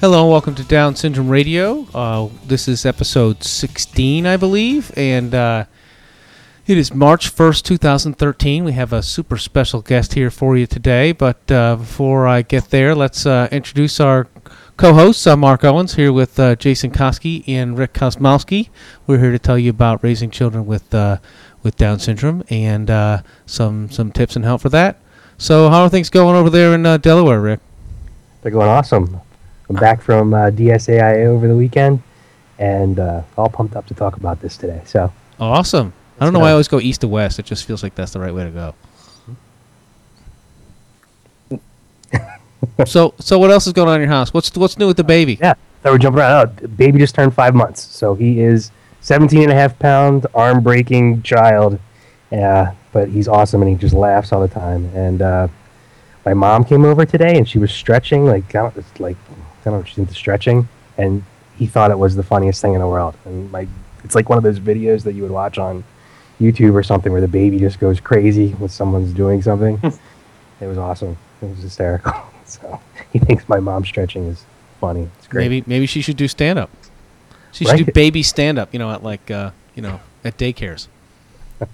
Hello, and welcome to Down Syndrome Radio. Uh, this is episode 16, I believe, and uh, it is March 1st, 2013. We have a super special guest here for you today, but uh, before I get there, let's uh, introduce our co hosts. I'm Mark Owens here with uh, Jason Koski and Rick Kosmowski. We're here to tell you about raising children with, uh, with Down syndrome and some, some tips and help for that. So, how are things going over there in Delaware, Rick? They're going awesome. I'm back from uh, DSAIA over the weekend, and uh, all pumped up to talk about this today. So awesome! I don't know why I always go east to west. It just feels like that's the right way to go. so, so what else is going on in your house? What's what's new with the baby? Yeah, that we're jumping around. Oh, baby just turned five months, so he is 17 and a half pound, arm breaking child. Yeah, but he's awesome and he just laughs all the time. And uh, my mom came over today and she was stretching like like I don't know, she's into stretching, and he thought it was the funniest thing in the world. And my, it's like one of those videos that you would watch on YouTube or something where the baby just goes crazy when someone's doing something. it was awesome. It was hysterical. so he thinks my mom stretching is funny. It's great. Maybe maybe she should do stand up. She should right? do baby stand up. You know, at like uh, you know at daycares.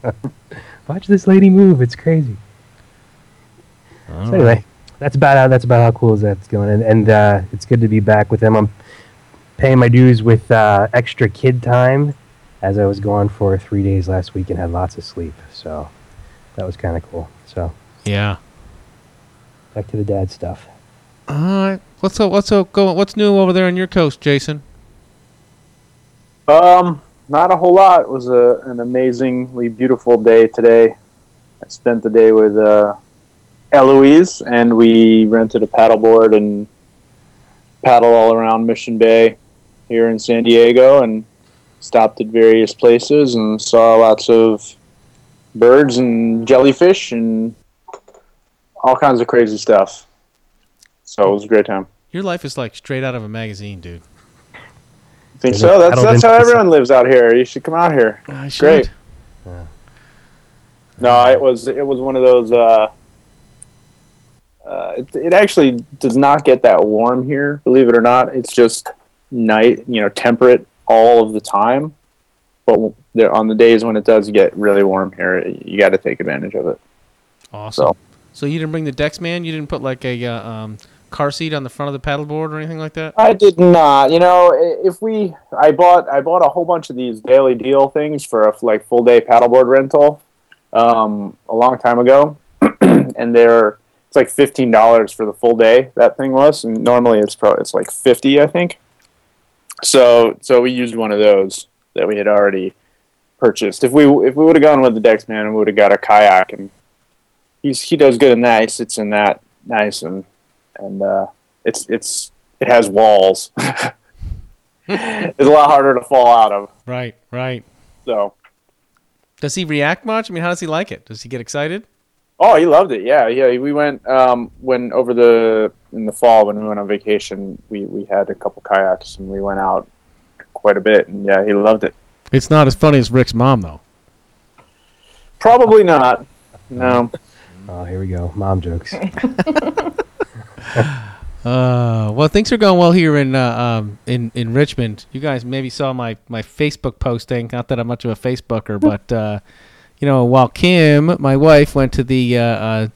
Watch this lady move. It's crazy. All so anyway, right that's about how that's about how cool is that's going, and and uh, it's good to be back with them. I'm paying my dues with uh, extra kid time, as I was gone for three days last week and had lots of sleep, so that was kind of cool. So yeah, back to the dad stuff. All right, what's up, what's up, going? What's new over there on your coast, Jason? Um, not a whole lot. It was a, an amazingly beautiful day today. I spent the day with uh, Eloise, and we rented a paddleboard and paddled all around Mission Bay here in San Diego, and stopped at various places and saw lots of birds and jellyfish and all kinds of crazy stuff. So it was a great time. Your life is like straight out of a magazine, dude. I think so. That's that's how everyone lives out here. You should come out here. I should. Great. Yeah. No, it was it was one of those. Uh, uh, it, it, actually does not get that warm here, believe it or not. It's just night, you know, temperate all of the time. But there, on the days when it does get really warm here, you got to take advantage of it. Awesome. So, so you didn't bring the Dex man? You didn't put like a uh, um, car seat on the front of the paddleboard or anything like that? I did not. You know, if we, I bought, I bought a whole bunch of these daily deal things for a like full day paddleboard rental um, a long time ago, and they're it's like fifteen dollars for the full day. That thing was, and normally it's probably it's like fifty, I think. So so we used one of those that we had already purchased. If we if we would have gone with the Dexman, we would have got a kayak, and he's he does good in that. He sits in that nice, and and uh, it's it's it has walls. it's a lot harder to fall out of. Right, right. So, does he react much? I mean, how does he like it? Does he get excited? Oh, he loved it. Yeah, yeah. We went um, when over the in the fall when we went on vacation. We we had a couple kayaks and we went out quite a bit. And yeah, he loved it. It's not as funny as Rick's mom, though. Probably not. No. Oh, here we go. Mom jokes. Uh, well, things are going well here in uh, um, in in Richmond. You guys maybe saw my my Facebook posting. Not that I'm much of a Facebooker, but uh, you know, while Kim, my wife, went to the uh, uh,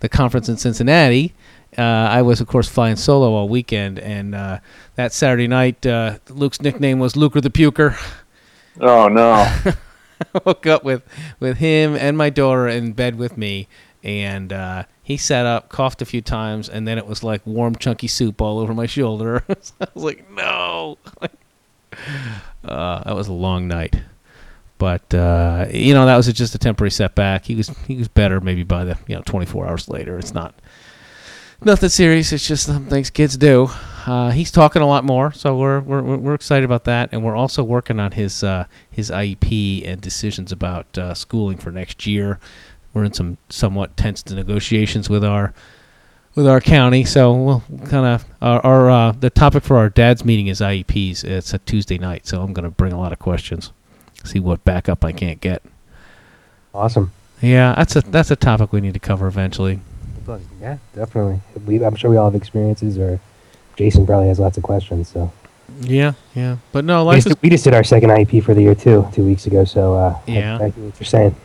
the conference in Cincinnati, uh, I was of course flying solo all weekend, and uh, that Saturday night, uh, Luke's nickname was Luker the Puker. Oh no! I woke up with with him and my daughter in bed with me, and uh, he sat up, coughed a few times, and then it was like warm, chunky soup all over my shoulder. I was like, no. that was a long night. But uh, you know that was just a temporary setback. He was he was better maybe by the you know 24 hours later. It's not nothing serious. It's just some things kids do. Uh, he's talking a lot more, so we're, we're we're excited about that, and we're also working on his uh, his IEP and decisions about uh, schooling for next year. We're in some somewhat tense negotiations with our with our county, so we'll kind of our, our uh, the topic for our dad's meeting is IEPs. It's a Tuesday night, so I'm going to bring a lot of questions see what backup I can't get. Awesome. Yeah, that's a that's a topic we need to cover eventually. Yeah, definitely. We, I'm sure we all have experiences or Jason probably has lots of questions. So Yeah, yeah. But no, we just, is we just did our second IEP for the year too, two weeks ago. So uh, Yeah. I, hear what you're saying.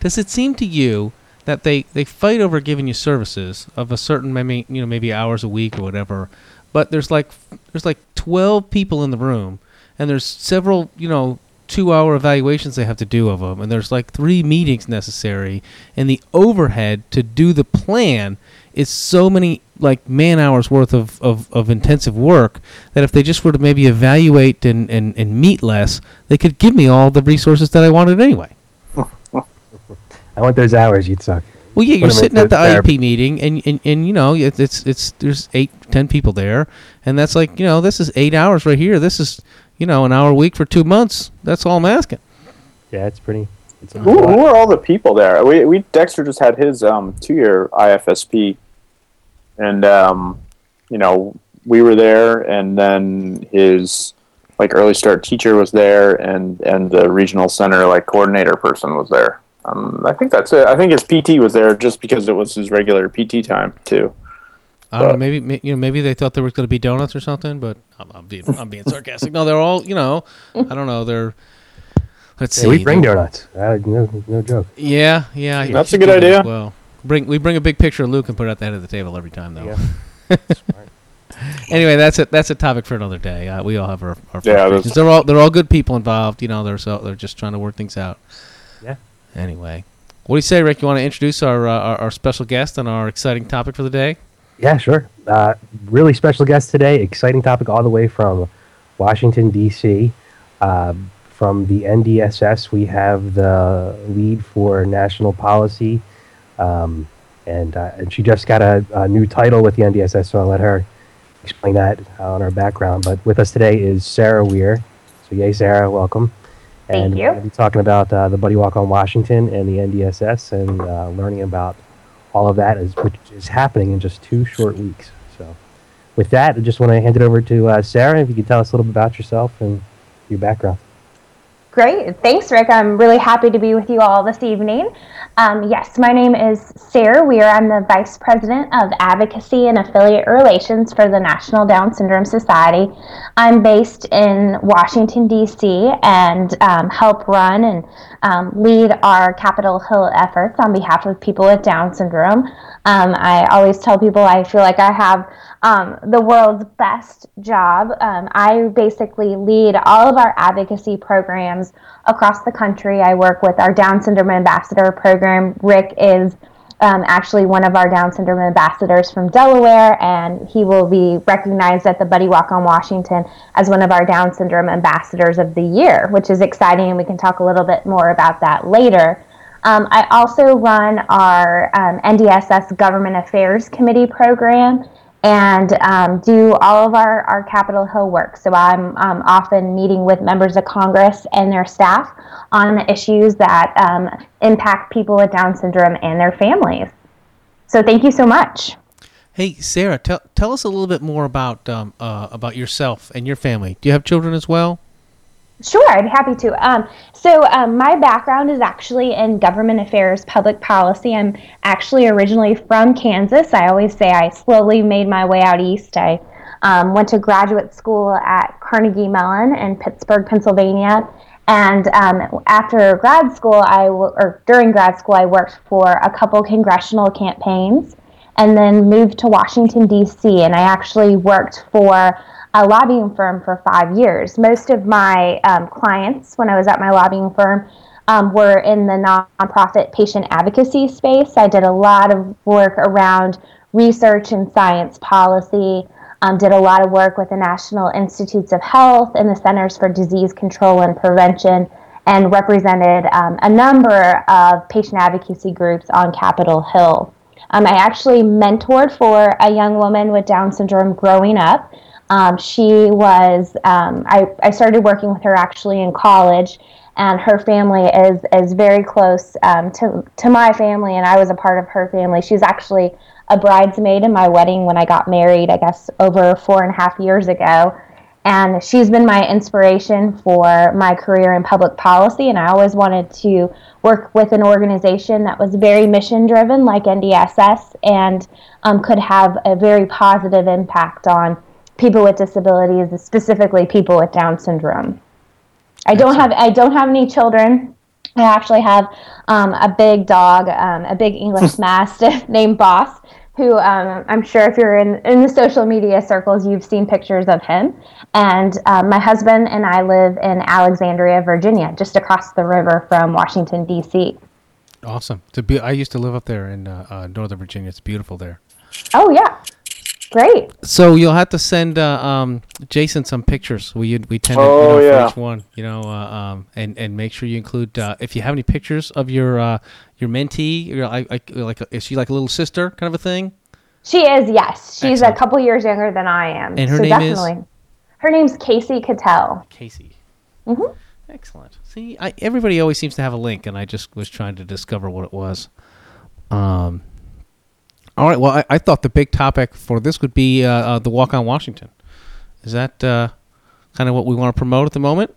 Does it seem to you that they, they fight over giving you services of a certain maybe you know maybe hours a week or whatever, but there's like there's like twelve people in the room, and there's several you know two hour evaluations they have to do of them, and there's like three meetings necessary, and the overhead to do the plan is so many like man hours worth of, of, of intensive work that if they just were to maybe evaluate and, and, and meet less, they could give me all the resources that I wanted anyway. I want those hours. You'd suck. Well, yeah, you're sitting at the. IEP meeting, and, and and you know it's, it's it's there's eight ten people there, and that's like you know this is eight hours right here. This is you know an hour a week for two months. That's all I'm asking. Yeah, it's pretty. It's Who, lot. who are all the people there? We, we Dexter just had his um, two year IFSP, and um, you know we were there, and then his like early start teacher was there, and and the regional center like coordinator person was there. Um, I think that's it. I think his PT was there just because it was his regular PT time too. I don't know. Maybe may- you know maybe they thought there was going to be donuts or something, but I'm, I'm being I'm being sarcastic. No, they're all you know. I don't know. They're let's Yeah, see. we bring donuts. Uh, no, no joke. Yeah, yeah. That's a good do that idea. Well, bring we bring a big picture of Luke and put it at the head of the table every time though. Yeah. anyway, that's a that's a topic for another day. Uh, we all have our, our Yeah, they're all they're all good people involved. You know, they're so they're just trying to work things out. Yeah. Anyway, what do you say, Rick? You want to introduce our, uh, our our special guest and our exciting topic for the day? Yeah, sure. Uh, really special guest today. Exciting topic all the way from Washington, D.C. Um from the NDSS, we have the lead for national policy. Um, and, uh, and she just got a, a new title with the NDSS, so I'll let her explain that uh, on her background. But with us today is Sarah Weir. So, yay, Sarah, welcome. Thank and you. we're going to be talking about uh, the Buddy Walk on Washington and the NDSS and uh, learning about all of that, is, which is happening in just two short weeks. So, with that, I just want to hand it over to uh, Sarah. If you could tell us a little bit about yourself and your background. Great. Thanks, Rick. I'm really happy to be with you all this evening. Um, yes, my name is Sarah Weir. I'm the Vice President of Advocacy and Affiliate Relations for the National Down Syndrome Society. I'm based in Washington, D.C., and um, help run and um, lead our Capitol Hill efforts on behalf of people with Down syndrome. Um, I always tell people I feel like I have um, the world's best job. Um, I basically lead all of our advocacy programs across the country. I work with our Down Syndrome Ambassador program. Rick is um, actually one of our Down Syndrome ambassadors from Delaware, and he will be recognized at the Buddy Walk on Washington as one of our Down Syndrome ambassadors of the year, which is exciting, and we can talk a little bit more about that later. Um, I also run our um, NDSS Government Affairs Committee program and um, do all of our, our Capitol Hill work. So I'm um, often meeting with members of Congress and their staff on the issues that um, impact people with Down syndrome and their families. So thank you so much. Hey, Sarah, tell tell us a little bit more about um, uh, about yourself and your family. Do you have children as well? Sure, I'd be happy to. Um, so, um, my background is actually in government affairs, public policy. I'm actually originally from Kansas. I always say I slowly made my way out east. I um, went to graduate school at Carnegie Mellon in Pittsburgh, Pennsylvania. And um, after grad school, I w- or during grad school, I worked for a couple congressional campaigns, and then moved to Washington D.C. And I actually worked for a lobbying firm for five years. Most of my um, clients, when I was at my lobbying firm, um, were in the nonprofit patient advocacy space. I did a lot of work around research and science policy. Um, did a lot of work with the National Institutes of Health and the Centers for Disease Control and Prevention, and represented um, a number of patient advocacy groups on Capitol Hill. Um, I actually mentored for a young woman with Down syndrome growing up. Um, she was, um, I, I started working with her actually in college, and her family is, is very close um, to, to my family, and I was a part of her family. She's actually a bridesmaid in my wedding when I got married, I guess over four and a half years ago. And she's been my inspiration for my career in public policy. And I always wanted to work with an organization that was very mission driven, like NDSS, and um, could have a very positive impact on people with disabilities, specifically people with Down syndrome. I don't have I don't have any children. I actually have um, a big dog, um, a big English Mastiff named Boss, who um, I'm sure if you're in, in the social media circles, you've seen pictures of him. And um, my husband and I live in Alexandria, Virginia, just across the river from Washington, D.C. Awesome. To be, I used to live up there in uh, uh, Northern Virginia. It's beautiful there. Oh, yeah. Great. So you'll have to send uh, um, Jason some pictures. We we tend to Oh, you know, yeah. for each one, you know, uh, um, and and make sure you include uh, if you have any pictures of your uh, your mentee, your, like like like is she like a little sister kind of a thing? She is, yes. She's Excellent. a couple years younger than I am. And her so name is? definitely. Her name's Casey Cattell. Casey. Mhm. Excellent. See, I, everybody always seems to have a link, and I just was trying to discover what it was. Um. All right. Well, I, I thought the big topic for this would be uh, uh, the walk on Washington. Is that uh, kind of what we want to promote at the moment?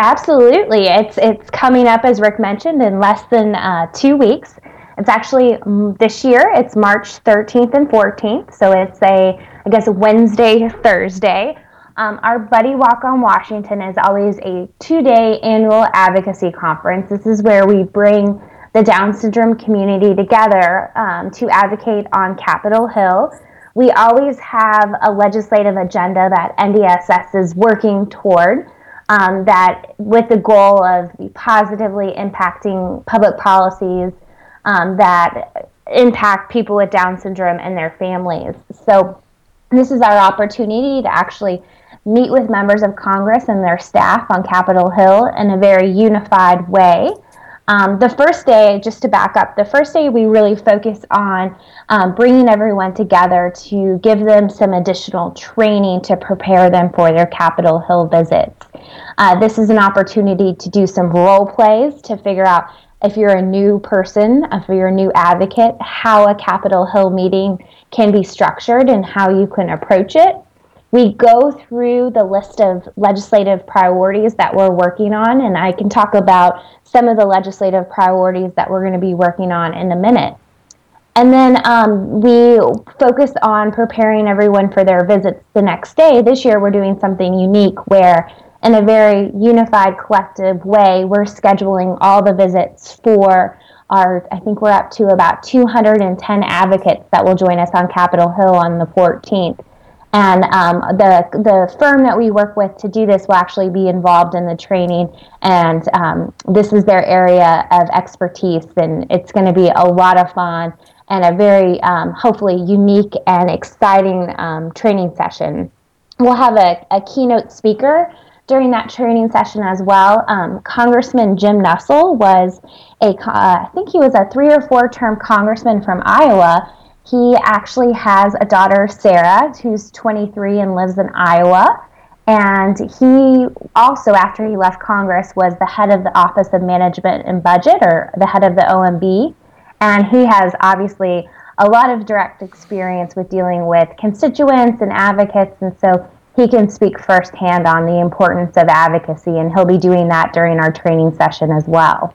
Absolutely. It's it's coming up as Rick mentioned in less than uh, two weeks. It's actually mm, this year. It's March 13th and 14th, so it's a I guess Wednesday Thursday. Um, our Buddy Walk on Washington is always a two-day annual advocacy conference. This is where we bring the Down syndrome community together um, to advocate on Capitol Hill. We always have a legislative agenda that NDSS is working toward um, that with the goal of positively impacting public policies um, that impact people with Down syndrome and their families. So, this is our opportunity to actually meet with members of Congress and their staff on Capitol Hill in a very unified way. Um, the first day, just to back up, the first day we really focus on um, bringing everyone together to give them some additional training to prepare them for their Capitol Hill visits. Uh, this is an opportunity to do some role plays to figure out if you're a new person, if you're a new advocate, how a Capitol Hill meeting can be structured and how you can approach it. We go through the list of legislative priorities that we're working on, and I can talk about some of the legislative priorities that we're going to be working on in a minute. And then um, we focus on preparing everyone for their visits the next day. This year, we're doing something unique where, in a very unified, collective way, we're scheduling all the visits for our, I think we're up to about 210 advocates that will join us on Capitol Hill on the 14th. And um, the the firm that we work with to do this will actually be involved in the training, and um, this is their area of expertise, and it's going to be a lot of fun and a very um, hopefully unique and exciting um, training session. We'll have a, a keynote speaker during that training session as well. Um, Congressman Jim Nussle was a, uh, I think he was a three or four term congressman from Iowa. He actually has a daughter, Sarah, who's 23 and lives in Iowa. And he also, after he left Congress, was the head of the Office of Management and Budget, or the head of the OMB. And he has obviously a lot of direct experience with dealing with constituents and advocates. And so he can speak firsthand on the importance of advocacy, and he'll be doing that during our training session as well.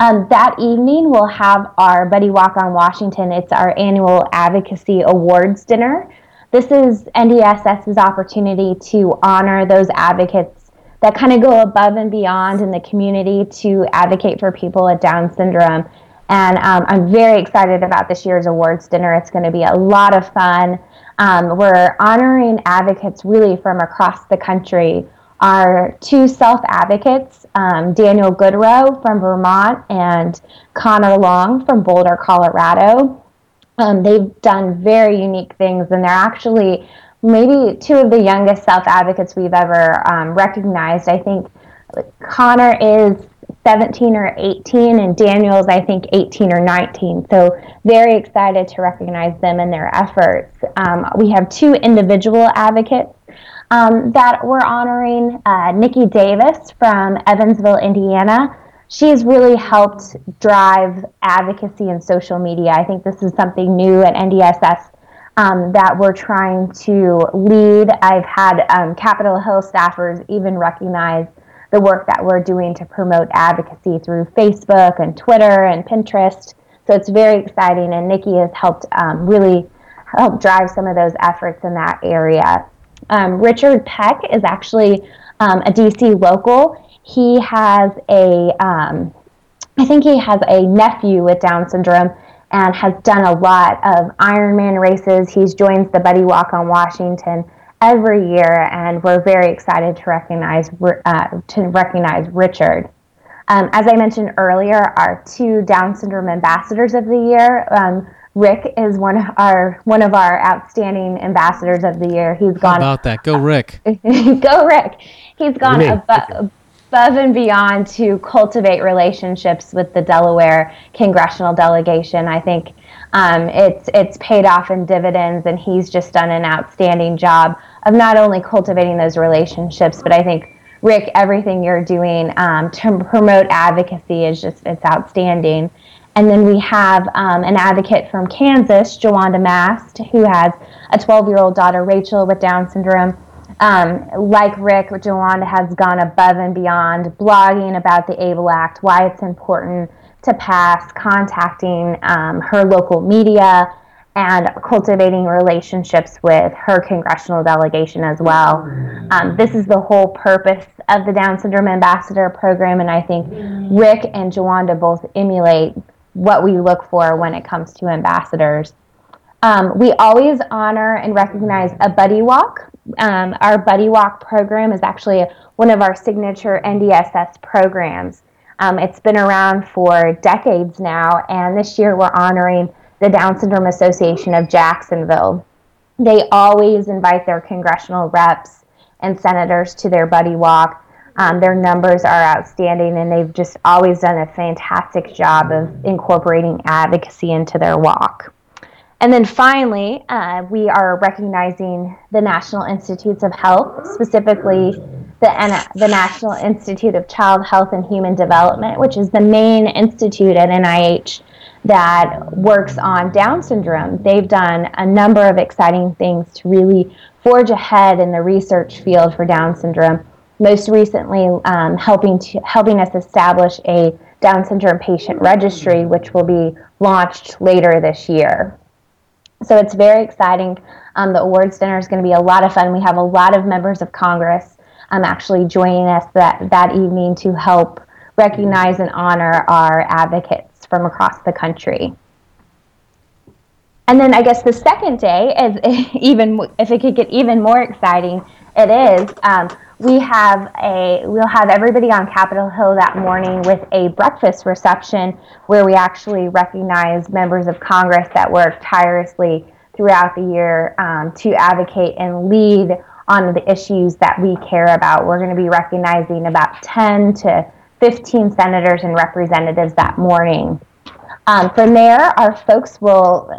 Um, that evening, we'll have our Buddy Walk on Washington. It's our annual advocacy awards dinner. This is NDSS's opportunity to honor those advocates that kind of go above and beyond in the community to advocate for people with Down syndrome. And um, I'm very excited about this year's awards dinner. It's going to be a lot of fun. Um, we're honoring advocates really from across the country. Our two self advocates, um, Daniel Goodrow from Vermont and Connor Long from Boulder, Colorado. Um, they've done very unique things, and they're actually maybe two of the youngest self advocates we've ever um, recognized. I think Connor is 17 or 18, and Daniel's, I think, 18 or 19. So, very excited to recognize them and their efforts. Um, we have two individual advocates um, that we're honoring uh, Nikki Davis from Evansville, Indiana. She's really helped drive advocacy and social media. I think this is something new at NDSS um, that we're trying to lead. I've had um, Capitol Hill staffers even recognize the work that we're doing to promote advocacy through Facebook and Twitter and Pinterest. So it's very exciting, and Nikki has helped um, really help drive some of those efforts in that area. Um, Richard Peck is actually um, a DC local. He has a, um, I think he has a nephew with Down syndrome and has done a lot of Ironman races. He's joins the Buddy Walk on Washington every year, and we're very excited to recognize uh, to recognize Richard. Um, as I mentioned earlier, our two Down syndrome ambassadors of the year. Rick is one of our one of our outstanding ambassadors of the year. He's gone How about that. Go Rick. go Rick. He's gone above, above and beyond to cultivate relationships with the Delaware congressional delegation. I think um, it's it's paid off in dividends, and he's just done an outstanding job of not only cultivating those relationships, but I think Rick, everything you're doing um, to promote advocacy is just it's outstanding. And then we have um, an advocate from Kansas, Jawanda Mast, who has a 12 year old daughter, Rachel, with Down syndrome. Um, like Rick, Jawanda has gone above and beyond, blogging about the ABLE Act, why it's important to pass, contacting um, her local media, and cultivating relationships with her congressional delegation as well. Um, this is the whole purpose of the Down Syndrome Ambassador Program, and I think Rick and Jawanda both emulate what we look for when it comes to ambassadors. Um, we always honor and recognize a buddy walk. Um, our buddy walk program is actually one of our signature NDSS programs. Um, it's been around for decades now, and this year we're honoring the Down Syndrome Association of Jacksonville. They always invite their congressional reps and senators to their buddy walk. Um, their numbers are outstanding, and they've just always done a fantastic job of incorporating advocacy into their walk. And then finally, uh, we are recognizing the National Institutes of Health, specifically the, the National Institute of Child Health and Human Development, which is the main institute at NIH that works on Down syndrome. They've done a number of exciting things to really forge ahead in the research field for Down syndrome. Most recently, um, helping to helping us establish a Down syndrome patient registry, which will be launched later this year. So it's very exciting. Um, the awards dinner is going to be a lot of fun. We have a lot of members of Congress um, actually joining us that, that evening to help recognize and honor our advocates from across the country. And then I guess the second day is even if it could get even more exciting, it is. Um, we have a we'll have everybody on Capitol Hill that morning with a breakfast reception where we actually recognize members of Congress that work tirelessly throughout the year um, to advocate and lead on the issues that we care about. We're going to be recognizing about 10 to 15 senators and representatives that morning. Um, from there, our folks will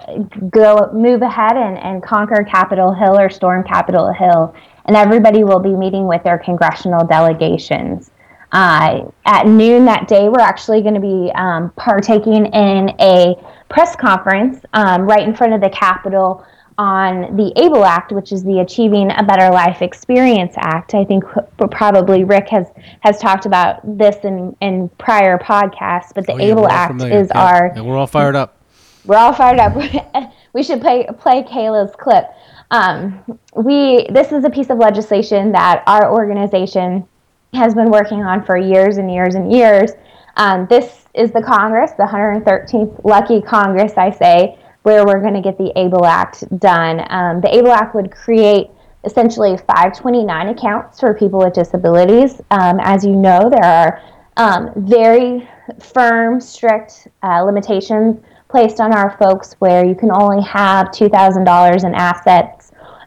go move ahead and, and conquer Capitol Hill or storm Capitol Hill, and everybody will be meeting with their congressional delegations. Uh, at noon that day, we're actually going to be um, partaking in a press conference um, right in front of the Capitol on the ABLE Act, which is the Achieving a Better Life Experience Act. I think probably Rick has has talked about this in, in prior podcasts, but the oh, yeah, ABLE Act familiar. is yeah. our. Yeah, we're all fired up. We're all fired up. we should play play Kayla's clip. Um, we this is a piece of legislation that our organization has been working on for years and years and years. Um, this is the Congress, the 113th lucky Congress, I say where we're going to get the ABLE Act done. Um, the ABLE Act would create essentially 529 accounts for people with disabilities. Um, as you know, there are um, very firm, strict uh, limitations placed on our folks where you can only have $2,000 in assets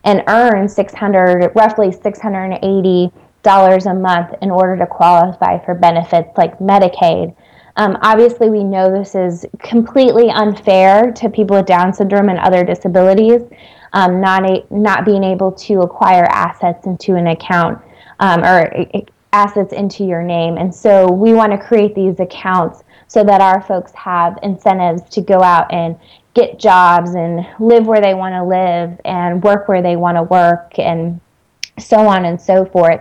and earn 600, roughly 680 dollars a month in order to qualify for benefits like Medicaid. Um, obviously, we know this is completely unfair to people with Down syndrome and other disabilities, um, not, a, not being able to acquire assets into an account um, or assets into your name. And so we want to create these accounts so that our folks have incentives to go out and get jobs and live where they want to live and work where they want to work and so on and so forth.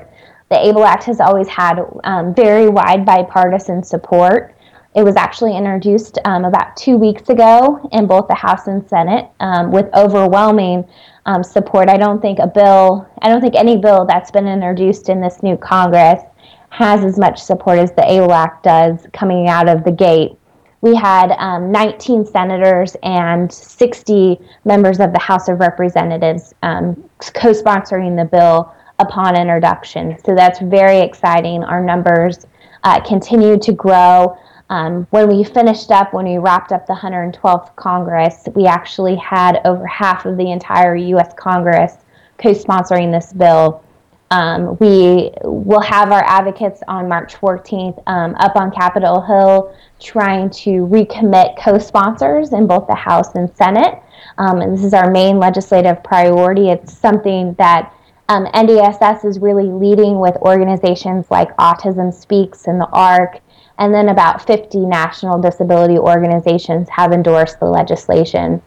The ABLE Act has always had um, very wide bipartisan support. It was actually introduced um, about two weeks ago in both the House and Senate um, with overwhelming um, support. I don't think a bill, I don't think any bill that's been introduced in this new Congress has as much support as the ABLE Act does coming out of the gate. We had um, 19 senators and 60 members of the House of Representatives um, co sponsoring the bill upon introduction. So that's very exciting. Our numbers uh, continue to grow. Um, when we finished up, when we wrapped up the 112th Congress, we actually had over half of the entire U.S. Congress co sponsoring this bill. Um, we will have our advocates on March 14th um, up on Capitol Hill trying to recommit co sponsors in both the House and Senate. Um, and this is our main legislative priority. It's something that um, NDSS is really leading with organizations like Autism Speaks and the ARC and then about 50 national disability organizations have endorsed the legislation.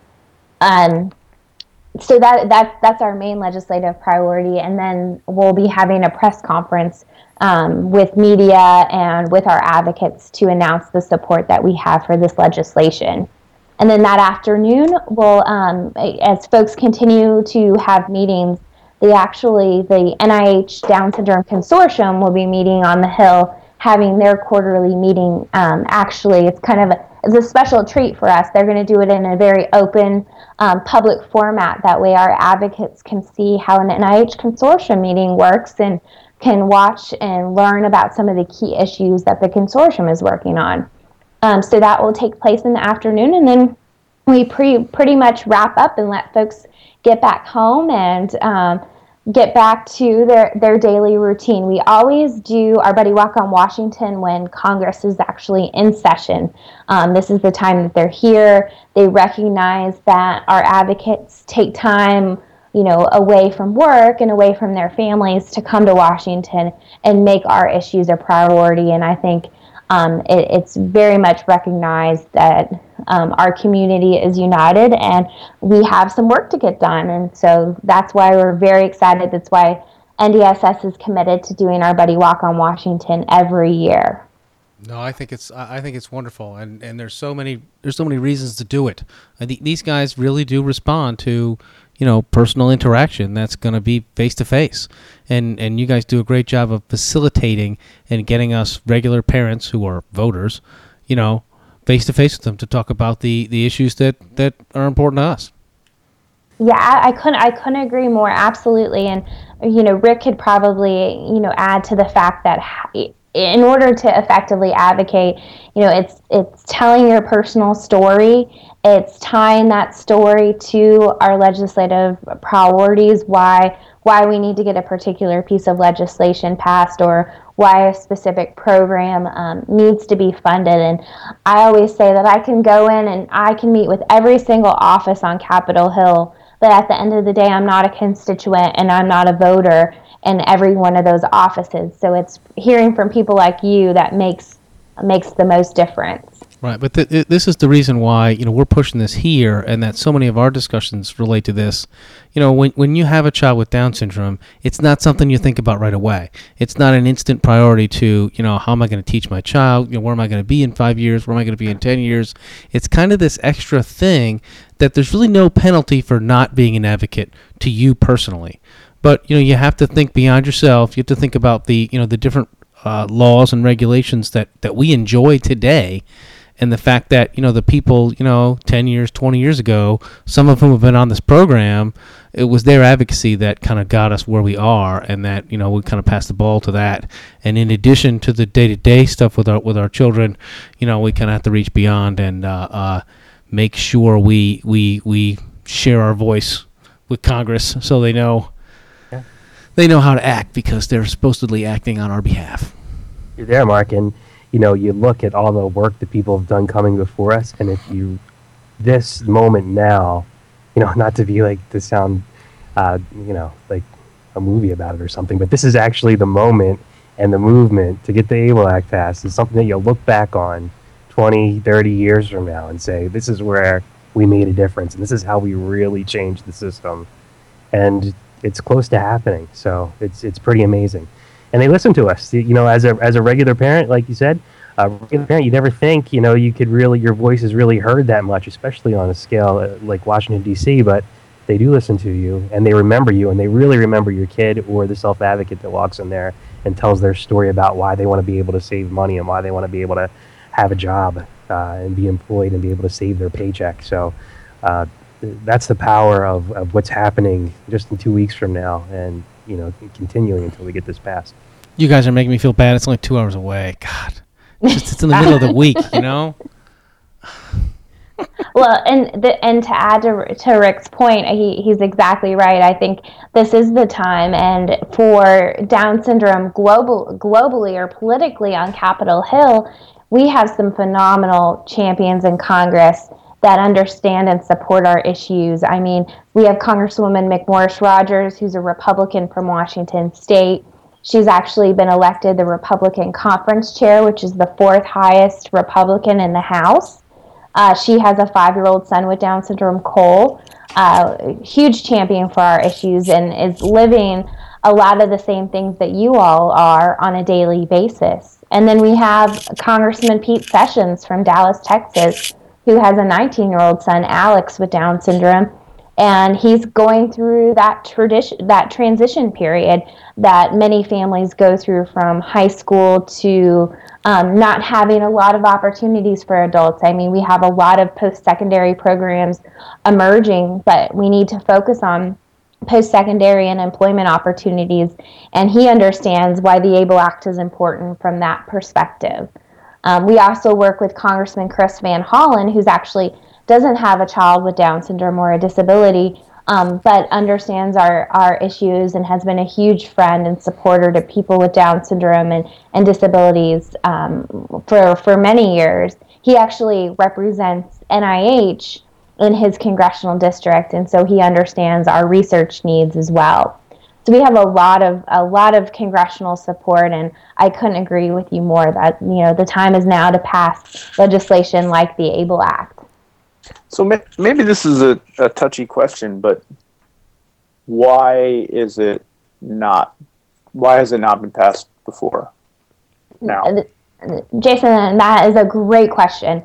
Um, so that that that's our main legislative priority, and then we'll be having a press conference um, with media and with our advocates to announce the support that we have for this legislation. And then that afternoon, we'll um, as folks continue to have meetings, they actually the NIH Down Syndrome Consortium will be meeting on the Hill having their quarterly meeting. Um, actually, it's kind of a, it's a special treat for us. They're going to do it in a very open, um, public format. That way, our advocates can see how an NIH consortium meeting works and can watch and learn about some of the key issues that the consortium is working on. Um, so that will take place in the afternoon, and then we pre- pretty much wrap up and let folks get back home and um, get back to their, their daily routine. We always do our Buddy Walk on Washington when Congress is actually in session. Um, this is the time that they're here. They recognize that our advocates take time, you know, away from work and away from their families to come to Washington and make our issues a priority. And I think um, it, it's very much recognized that um, our community is united and we have some work to get done. And so that's why we're very excited. That's why NDSS is committed to doing our Buddy Walk on Washington every year. No, I think it's I think it's wonderful, and, and there's so many there's so many reasons to do it. I think these guys really do respond to you know personal interaction that's going to be face to face and and you guys do a great job of facilitating and getting us regular parents who are voters you know face to face with them to talk about the the issues that that are important to us. Yeah I, I couldn't i couldn't agree more. Absolutely. And you know rick could probably you know add to the fact that in order to effectively advocate you know it's it's telling your personal story it's tying that story to our legislative priorities why why we need to get a particular piece of legislation passed or why a specific program um, needs to be funded. And i always say that i can go in and i can meet with every single office on capitol hill but at the end of the day i'm not a constituent and i'm not a voter in every one of those offices. So it's hearing from people like you that makes makes the most difference Right, but th- this is the reason why you know we're pushing this here, and that so many of our discussions relate to this. You know, when when you have a child with Down syndrome, it's not something you think about right away. It's not an instant priority to you know how am I going to teach my child? You know, where am I going to be in five years? Where am I going to be in ten years? It's kind of this extra thing that there's really no penalty for not being an advocate to you personally. But you know, you have to think beyond yourself. You have to think about the you know the different uh, laws and regulations that that we enjoy today and the fact that you know the people you know 10 years 20 years ago some of whom have been on this program it was their advocacy that kind of got us where we are and that you know we kind of passed the ball to that and in addition to the day-to-day stuff with our with our children you know we kind of have to reach beyond and uh, uh, make sure we we we share our voice with congress so they know yeah. they know how to act because they're supposedly acting on our behalf you're there mark and you know, you look at all the work that people have done coming before us, and if you, this moment now, you know, not to be like to sound, uh, you know, like a movie about it or something, but this is actually the moment and the movement to get the ABLE Act passed is something that you'll look back on 20, 30 years from now and say, this is where we made a difference, and this is how we really changed the system. And it's close to happening, so it's it's pretty amazing. And they listen to us. You know, as a as a regular parent, like you said, a regular parent, you never think you know you could really your voice is really heard that much, especially on a scale uh, like Washington D.C. But they do listen to you, and they remember you, and they really remember your kid or the self advocate that walks in there and tells their story about why they want to be able to save money and why they want to be able to have a job uh, and be employed and be able to save their paycheck. So uh, that's the power of, of what's happening just in two weeks from now and, you know, continuing until we get this passed. You guys are making me feel bad. It's only two hours away. God. It's, just, it's in the middle of the week, you know? well, and the, and to add to, to Rick's point, he, he's exactly right. I think this is the time, and for Down syndrome global globally or politically on Capitol Hill, we have some phenomenal champions in Congress that understand and support our issues. I mean, we have Congresswoman McMorris Rodgers, who's a Republican from Washington State. She's actually been elected the Republican Conference Chair, which is the fourth highest Republican in the House. Uh, she has a five year old son with Down syndrome, Cole, uh, huge champion for our issues, and is living a lot of the same things that you all are on a daily basis. And then we have Congressman Pete Sessions from Dallas, Texas, who has a 19 year old son, Alex, with Down syndrome. And he's going through that tradition, that transition period that many families go through from high school to um, not having a lot of opportunities for adults. I mean, we have a lot of post secondary programs emerging, but we need to focus on post secondary and employment opportunities. And he understands why the ABLE Act is important from that perspective. Um, we also work with Congressman Chris Van Hollen, who's actually doesn't have a child with Down syndrome or a disability, um, but understands our, our issues and has been a huge friend and supporter to people with Down syndrome and, and disabilities um, for, for many years. He actually represents NIH in his congressional district, and so he understands our research needs as well. So we have a lot of a lot of congressional support, and I couldn't agree with you more that you know the time is now to pass legislation like the ABLE Act. So maybe this is a, a touchy question, but why is it not? Why has it not been passed before? Now, Jason, that is a great question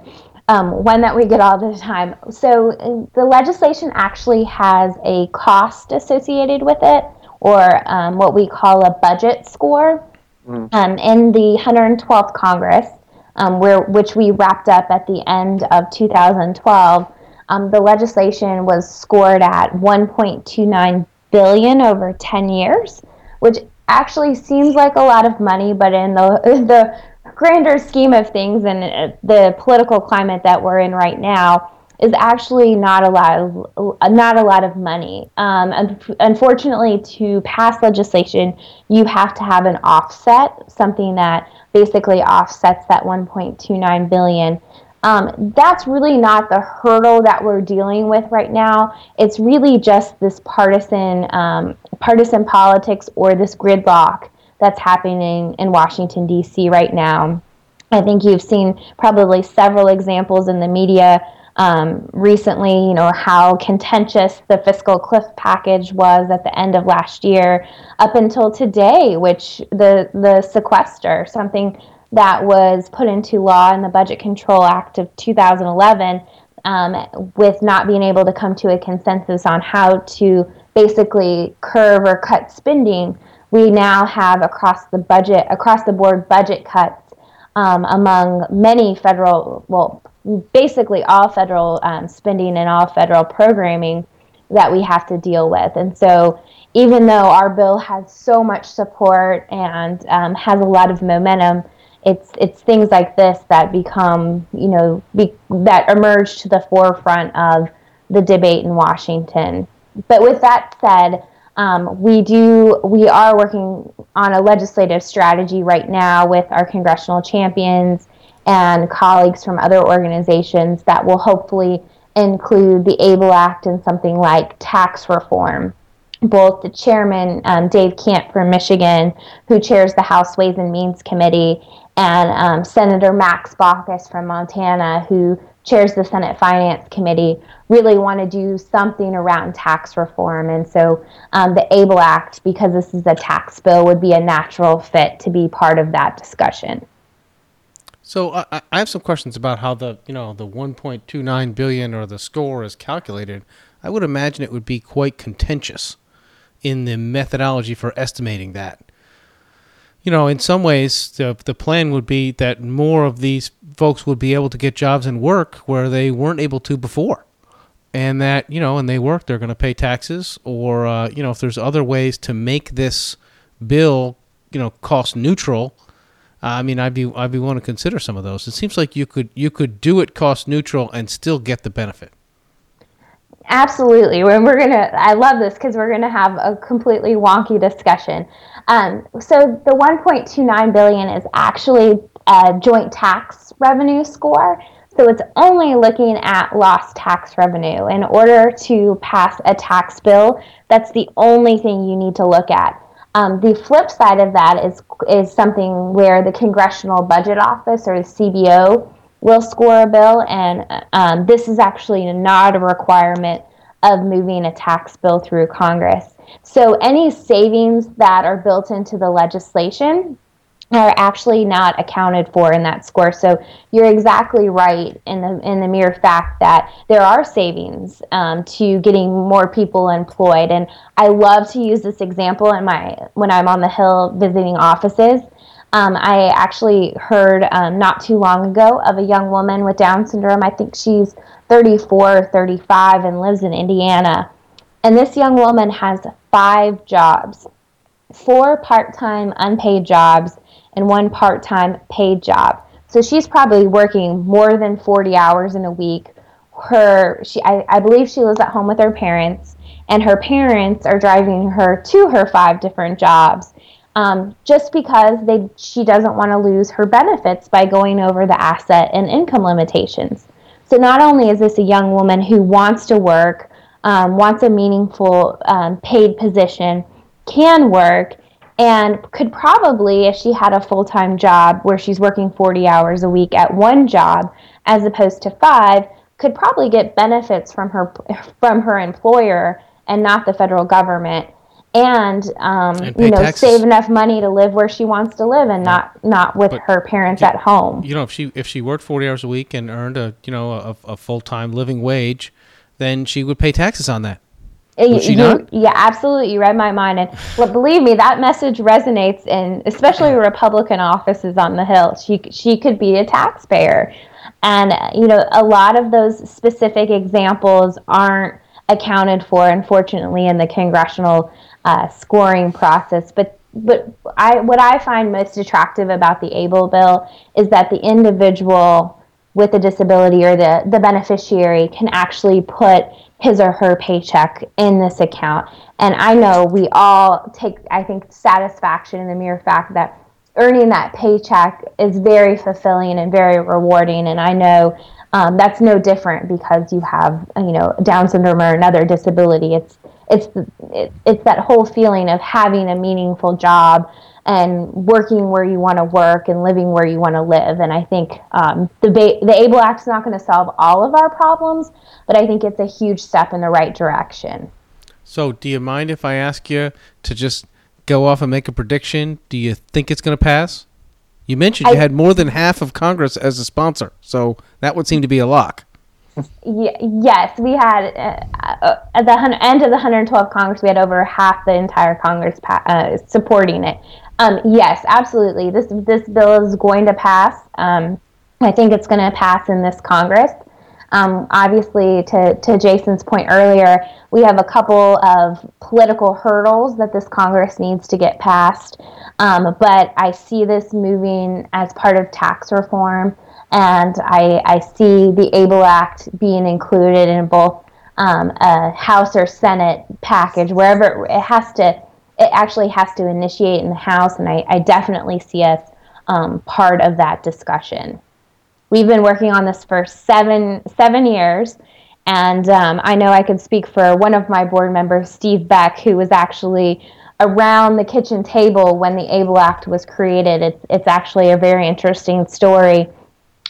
um, one that we get all the time. So the legislation actually has a cost associated with it, or um, what we call a budget score. Mm. Um, in the 112th Congress, um, where which we wrapped up at the end of 2012, um, the legislation was scored at 1.29 billion over 10 years, which actually seems like a lot of money, but in the the grander scheme of things and uh, the political climate that we're in right now is actually not a lot of not a lot of money. Um, unfortunately, to pass legislation, you have to have an offset, something that basically offsets that 1.29 billion. Um, that's really not the hurdle that we're dealing with right now. It's really just this partisan um, partisan politics or this gridlock that's happening in Washington, D.C. right now. I think you've seen probably several examples in the media um, recently, you know, how contentious the fiscal cliff package was at the end of last year up until today, which the, the sequester, something that was put into law in the Budget Control Act of 2011, um, with not being able to come to a consensus on how to basically curve or cut spending we now have across the budget, across the board budget cuts um, among many federal, well, basically all federal um, spending and all federal programming that we have to deal with. And so, even though our bill has so much support and um, has a lot of momentum, it's it's things like this that become, you know, be, that emerge to the forefront of the debate in Washington. But with that said, um, we do we are working on a legislative strategy right now with our congressional champions and colleagues from other organizations that will hopefully include the ABLE Act and something like tax reform. Both the chairman, um, Dave Camp from Michigan, who chairs the House Ways and Means Committee, and um, Senator Max Baucus from Montana, who chairs the Senate Finance Committee, really want to do something around tax reform. And so um, the ABLE Act, because this is a tax bill, would be a natural fit to be part of that discussion. So I, I have some questions about how the you know the 1.29 billion or the score is calculated. I would imagine it would be quite contentious in the methodology for estimating that. You know, in some ways, the the plan would be that more of these folks would be able to get jobs and work where they weren't able to before, and that you know, and they work, they're going to pay taxes, or uh, you know, if there's other ways to make this bill, you know, cost neutral I mean, I'd be I'd be willing to consider some of those. It seems like you could you could do it cost neutral and still get the benefit. Absolutely. When we're gonna, I love this because we're gonna have a completely wonky discussion. Um, so the 1.29 billion is actually a joint tax revenue score. So it's only looking at lost tax revenue. In order to pass a tax bill, that's the only thing you need to look at. Um, the flip side of that is is something where the Congressional Budget Office or the CBO will score a bill, and um, this is actually not a requirement of moving a tax bill through Congress. So any savings that are built into the legislation are actually not accounted for in that score. So you're exactly right in the in the mere fact that there are savings um, to getting more people employed. And I love to use this example in my when I'm on the Hill visiting offices. Um, I actually heard um, not too long ago of a young woman with Down syndrome. I think she's 34 or 35 and lives in Indiana. And this young woman has five jobs, four part time unpaid jobs and one part time paid job. So she's probably working more than 40 hours in a week. Her, she, I, I believe she lives at home with her parents, and her parents are driving her to her five different jobs. Um, just because they she doesn't want to lose her benefits by going over the asset and income limitations. So not only is this a young woman who wants to work, um, wants a meaningful um, paid position, can work, and could probably, if she had a full time job where she's working 40 hours a week at one job as opposed to five, could probably get benefits from her from her employer and not the federal government, and, um, and you know taxes. save enough money to live where she wants to live and not not with but her parents you, at home. You know, if she if she worked 40 hours a week and earned a you know a, a full time living wage, then she would pay taxes on that. You, you, yeah, absolutely. You read my mind, and well, believe me, that message resonates in especially Republican offices on the Hill. She she could be a taxpayer, and you know a lot of those specific examples aren't accounted for, unfortunately, in the congressional uh, scoring process. But but I what I find most attractive about the ABLE bill is that the individual with a disability or the the beneficiary can actually put his or her paycheck in this account. And I know we all take, I think, satisfaction in the mere fact that earning that paycheck is very fulfilling and very rewarding. And I know um, that's no different because you have, you know, Down syndrome or another disability. It's it's it's that whole feeling of having a meaningful job and working where you want to work and living where you want to live. And I think um, the ba- the Able Act is not going to solve all of our problems, but I think it's a huge step in the right direction. So, do you mind if I ask you to just go off and make a prediction? Do you think it's going to pass? You mentioned I, you had more than half of Congress as a sponsor, so that would seem to be a lock. yes, we had uh, uh, at the end of the 112 Congress, we had over half the entire Congress pa- uh, supporting it. Um, yes, absolutely. This this bill is going to pass. Um, I think it's going to pass in this Congress. Um, obviously, to, to Jason's point earlier, we have a couple of political hurdles that this Congress needs to get past. Um, but I see this moving as part of tax reform, and I, I see the ABLE Act being included in both um, a House or Senate package, wherever it has to it actually has to initiate in the House, and I, I definitely see us um, part of that discussion. We've been working on this for seven seven years, and um, I know I can speak for one of my board members, Steve Beck, who was actually around the kitchen table when the ABLE Act was created. It's it's actually a very interesting story.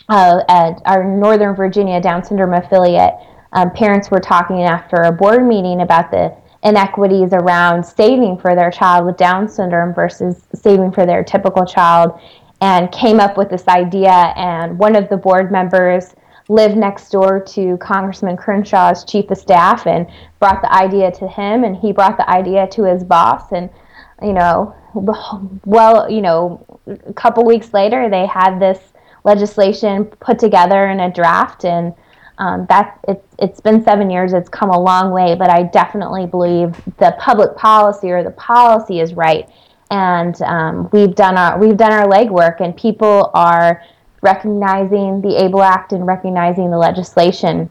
uh, at our Northern Virginia Down syndrome affiliate, um, parents were talking after a board meeting about the inequities around saving for their child with Down syndrome versus saving for their typical child, and came up with this idea. And one of the board members lived next door to Congressman Crenshaw's chief of staff and brought the idea to him, and he brought the idea to his boss, and you know, well, you know, a couple weeks later, they had this legislation put together in a draft, and um, that it's it's been seven years. It's come a long way, but I definitely believe the public policy or the policy is right, and um, we've done our we've done our legwork, and people are recognizing the ABLE Act and recognizing the legislation.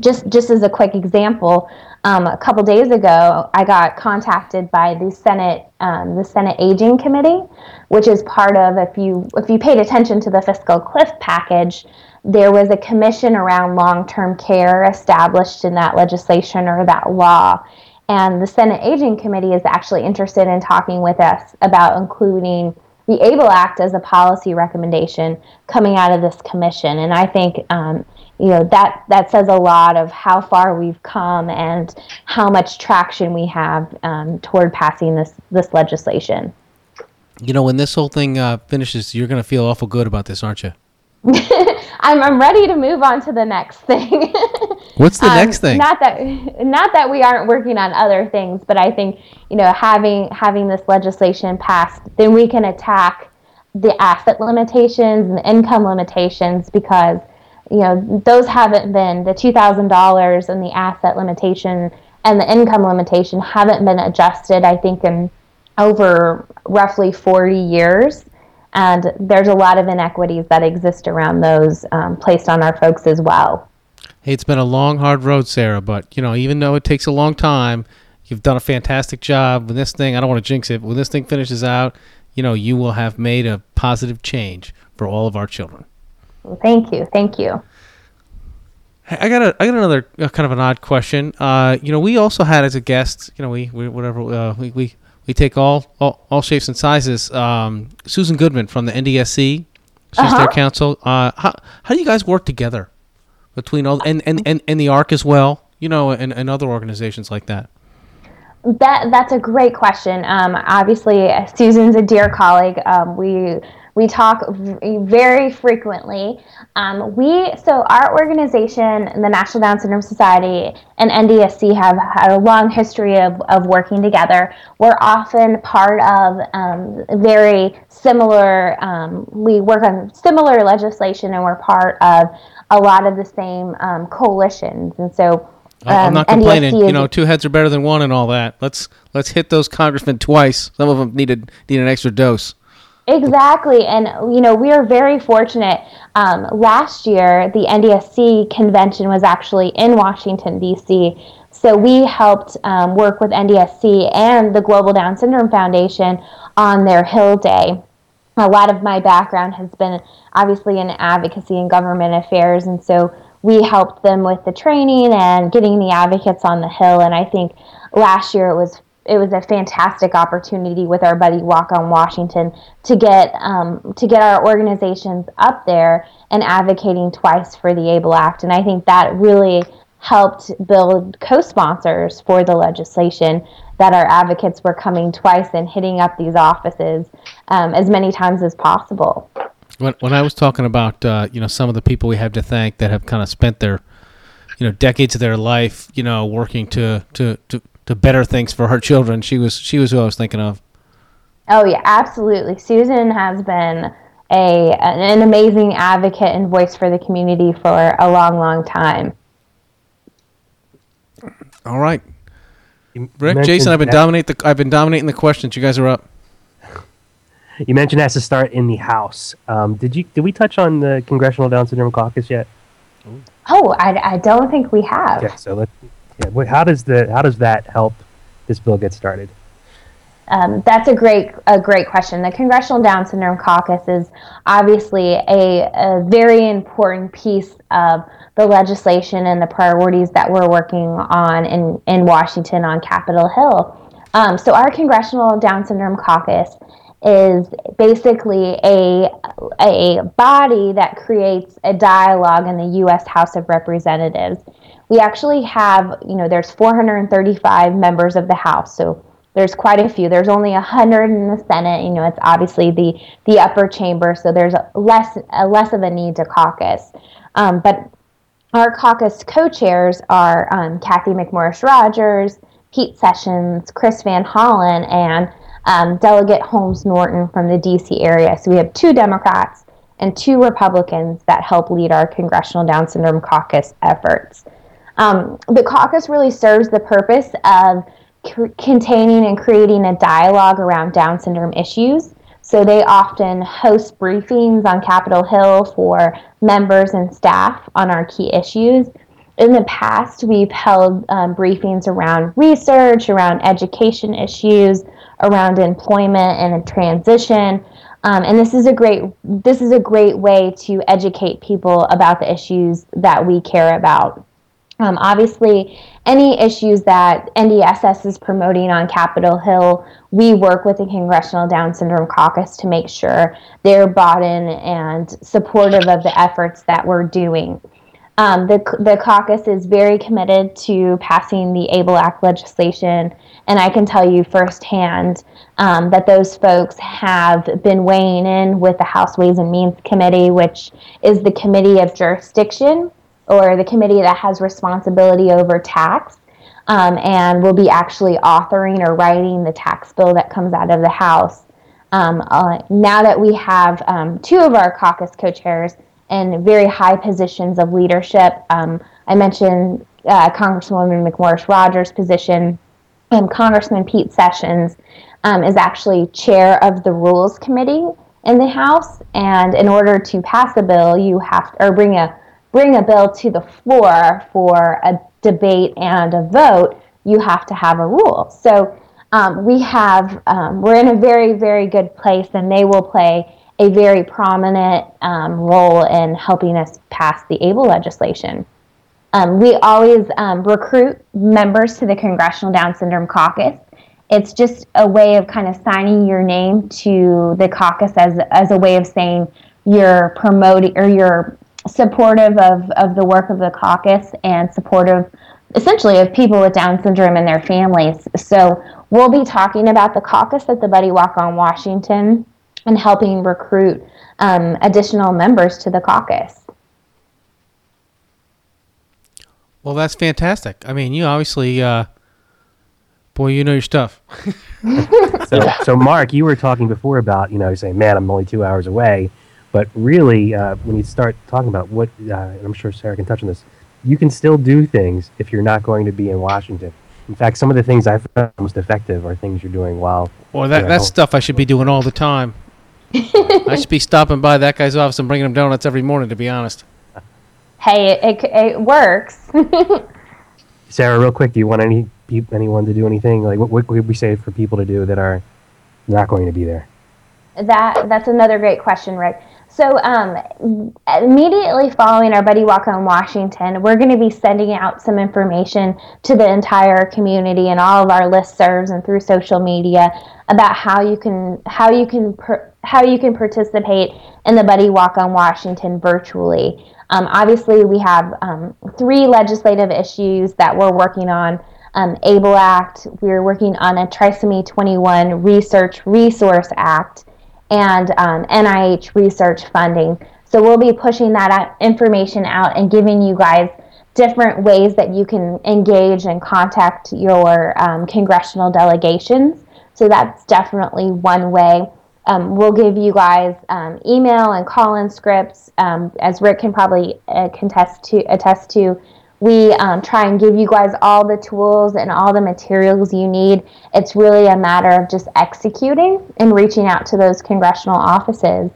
Just just as a quick example, um, a couple days ago, I got contacted by the Senate um, the Senate Aging Committee, which is part of if you if you paid attention to the fiscal cliff package, there was a commission around long term care established in that legislation or that law. And the Senate Aging Committee is actually interested in talking with us about including the ABLE Act as a policy recommendation coming out of this commission. And I think um, you know that that says a lot of how far we've come and how much traction we have um, toward passing this this legislation. You know, when this whole thing uh, finishes, you're going to feel awful good about this, aren't you? I'm, I'm ready to move on to the next thing. What's the um, next thing? Not that not that we aren't working on other things, but I think you know having having this legislation passed, then we can attack the asset limitations and the income limitations because you know those haven't been the two thousand dollars and the asset limitation and the income limitation haven't been adjusted. I think in over roughly 40 years. And there's a lot of inequities that exist around those um, placed on our folks as well. Hey, it's been a long, hard road, Sarah, but you know, even though it takes a long time, you've done a fantastic job. When this thing, I don't want to jinx it, when this thing finishes out, you know, you will have made a positive change for all of our children. Well, thank you, thank you. I got a, I got another uh, kind of an odd question. Uh, you know, we also had as a guest, you know, we, we whatever uh, we, we we take all all, all shapes and sizes. Um, Susan Goodman from the NDSC, she's uh-huh. their counsel. Uh, how how do you guys work together between all and and, and, and the ARC as well? You know, and, and other organizations like that. That that's a great question. Um, obviously, Susan's a dear colleague. Um, we we talk very frequently. Um, we so our organization, the National Down Syndrome Society, and NDSC have had a long history of, of working together. We're often part of um, very similar. Um, we work on similar legislation, and we're part of a lot of the same um, coalitions. And so. I'm not um, complaining. you know, two heads are better than one, and all that. Let's let's hit those congressmen twice. Some of them needed need an extra dose. Exactly. And, you know, we are very fortunate. Um, last year, the NDSC convention was actually in Washington, D.C. So we helped um, work with NDSC and the Global Down Syndrome Foundation on their Hill Day. A lot of my background has been obviously in advocacy and government affairs. And so we helped them with the training and getting the advocates on the Hill. And I think last year it was it was a fantastic opportunity with our buddy Walk on Washington to get um, to get our organizations up there and advocating twice for the ABLE Act, and I think that really helped build co-sponsors for the legislation that our advocates were coming twice and hitting up these offices um, as many times as possible. When, when I was talking about uh, you know some of the people we have to thank that have kind of spent their you know decades of their life you know working to to to to better things for her children. She was she was who I was thinking of. Oh yeah, absolutely. Susan has been a an amazing advocate and voice for the community for a long, long time. All right, Rick, Jason, I've been dominating the I've been dominating the questions. You guys are up. You mentioned it has to start in the House. Um, did you did we touch on the Congressional Down Syndrome Caucus yet? Oh, I, I don't think we have. Okay, so let's yeah, how does the how does that help this bill get started? Um, that's a great a great question. The Congressional Down Syndrome Caucus is obviously a, a very important piece of the legislation and the priorities that we're working on in, in Washington on Capitol Hill. Um, so our Congressional Down Syndrome Caucus is basically a a body that creates a dialogue in the U.S. House of Representatives. We actually have, you know, there's 435 members of the House, so there's quite a few. There's only 100 in the Senate. You know, it's obviously the the upper chamber, so there's less less of a need to caucus. Um, but our caucus co-chairs are um, Cathy McMorris Rodgers, Pete Sessions, Chris Van Hollen, and um, Delegate Holmes Norton from the DC area. So we have two Democrats and two Republicans that help lead our Congressional Down Syndrome Caucus efforts. Um, the caucus really serves the purpose of containing and creating a dialogue around Down syndrome issues. So they often host briefings on Capitol Hill for members and staff on our key issues. In the past, we've held um, briefings around research, around education issues, around employment and transition. Um, and this is a great this is a great way to educate people about the issues that we care about. Um, obviously, any issues that NDSS is promoting on Capitol Hill, we work with the Congressional Down Syndrome Caucus to make sure they're bought in and supportive of the efforts that we're doing. Um, the, the caucus is very committed to passing the ABLE Act legislation, and I can tell you firsthand um, that those folks have been weighing in with the House Ways and Means Committee, which is the committee of jurisdiction or the committee that has responsibility over tax um, and will be actually authoring or writing the tax bill that comes out of the House. Um, uh, now that we have um, two of our caucus co chairs in very high positions of leadership, um, I mentioned uh, Congresswoman McMorris Rodgers' position, and Congressman Pete Sessions um, is actually chair of the Rules Committee in the House. And in order to pass a bill, you have to, or bring a bring a bill to the floor for a debate and a vote, you have to have a rule. So um, we have, um, we're in a very, very good place, and they will play a very prominent um, role in helping us pass the ABLE legislation. Um, we always um, recruit members to the Congressional Down Syndrome Caucus. It's just a way of kind of signing your name to the caucus as, as a way of saying you're promoting or you're supportive of, of the work of the caucus and supportive essentially of people with Down syndrome and their families. So we'll be talking about the caucus at the Buddy Walk on Washington and helping recruit um, additional members to the caucus. Well, that's fantastic. I mean, you obviously, uh, boy, you know your stuff. so, so, Mark, you were talking before about, you know, saying, man, I'm only two hours away. But really, uh, when you start talking about what, uh, I'm sure Sarah can touch on this, you can still do things if you're not going to be in Washington. In fact, some of the things I found most effective are things you're doing while. Well, that, that's stuff I should be doing all the time. I should be stopping by that guy's office and bringing him donuts every morning, to be honest. Hey, it, it, it works. Sarah, real quick, do you want any anyone to do anything? Like, what, what would we say for people to do that are not going to be there? That that's another great question, Rick. So, um, immediately following our Buddy Walk on Washington, we're going to be sending out some information to the entire community and all of our listservs and through social media about how you can how you can per, how you can participate in the Buddy Walk on Washington virtually. Um, obviously, we have um, three legislative issues that we're working on. Um, ABLE Act, we're working on a Trisomy 21 Research Resource Act, and um, NIH research funding. So we'll be pushing that information out and giving you guys different ways that you can engage and contact your um, congressional delegations. So that's definitely one way. Um, we'll give you guys um, email and call-in scripts, um, as Rick can probably uh, contest to attest to we um, try and give you guys all the tools and all the materials you need. It's really a matter of just executing and reaching out to those congressional offices.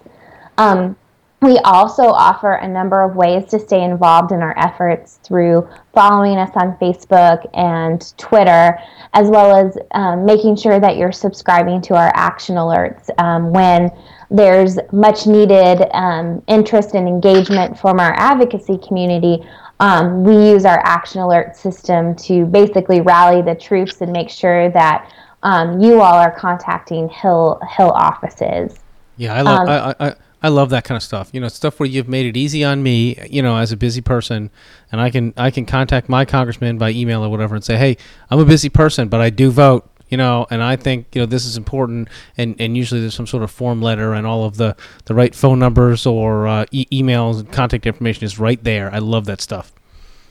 Um, we also offer a number of ways to stay involved in our efforts through following us on Facebook and Twitter, as well as um, making sure that you're subscribing to our action alerts um, when there's much needed um, interest and engagement from our advocacy community um, we use our action alert system to basically rally the troops and make sure that um, you all are contacting Hill Hill offices. Yeah, I love um, I, I, I love that kind of stuff. You know, stuff where you've made it easy on me, you know, as a busy person, and I can I can contact my congressman by email or whatever and say, "Hey, I'm a busy person, but I do vote." You know, and I think you know this is important, and, and usually there's some sort of form letter and all of the, the right phone numbers or uh, e- emails and contact information is right there. I love that stuff.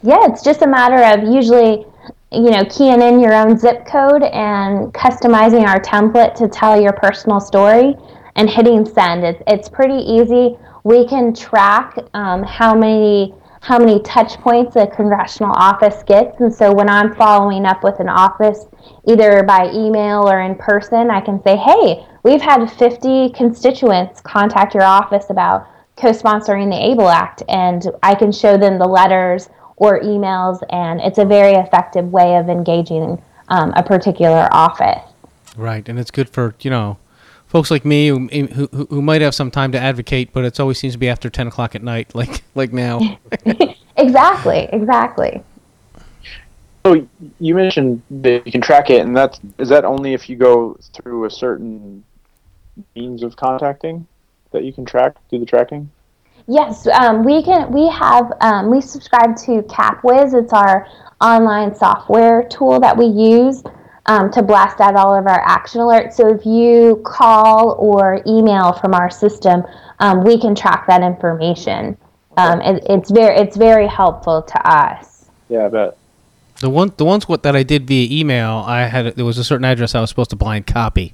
Yeah, it's just a matter of usually, you know, keying in your own zip code and customizing our template to tell your personal story and hitting send. It's, it's pretty easy. We can track um, how many how many touch points a congressional office gets, and so when I'm following up with an office, either by email or in person, I can say, "Hey, we've had 50 constituents contact your office about co-sponsoring the ABLE Act," and I can show them the letters or emails, and it's a very effective way of engaging um, a particular office. Right, and it's good for you know folks like me who, who, who might have some time to advocate, but it always seems to be after ten o'clock at night, like like now. exactly, exactly. So you mentioned that you can track it, and that's is that only if you go through a certain means of contacting that you can track do the tracking? Yes, um, we can. We have um, we subscribe to CapWiz. It's our online software tool that we use um, to blast out all of our action alerts. So if you call or email from our system, um, we can track that information. Um, it, it's very it's very helpful to us. Yeah, I bet. The one the ones what that I did via email, I had there was a certain address I was supposed to blind copy.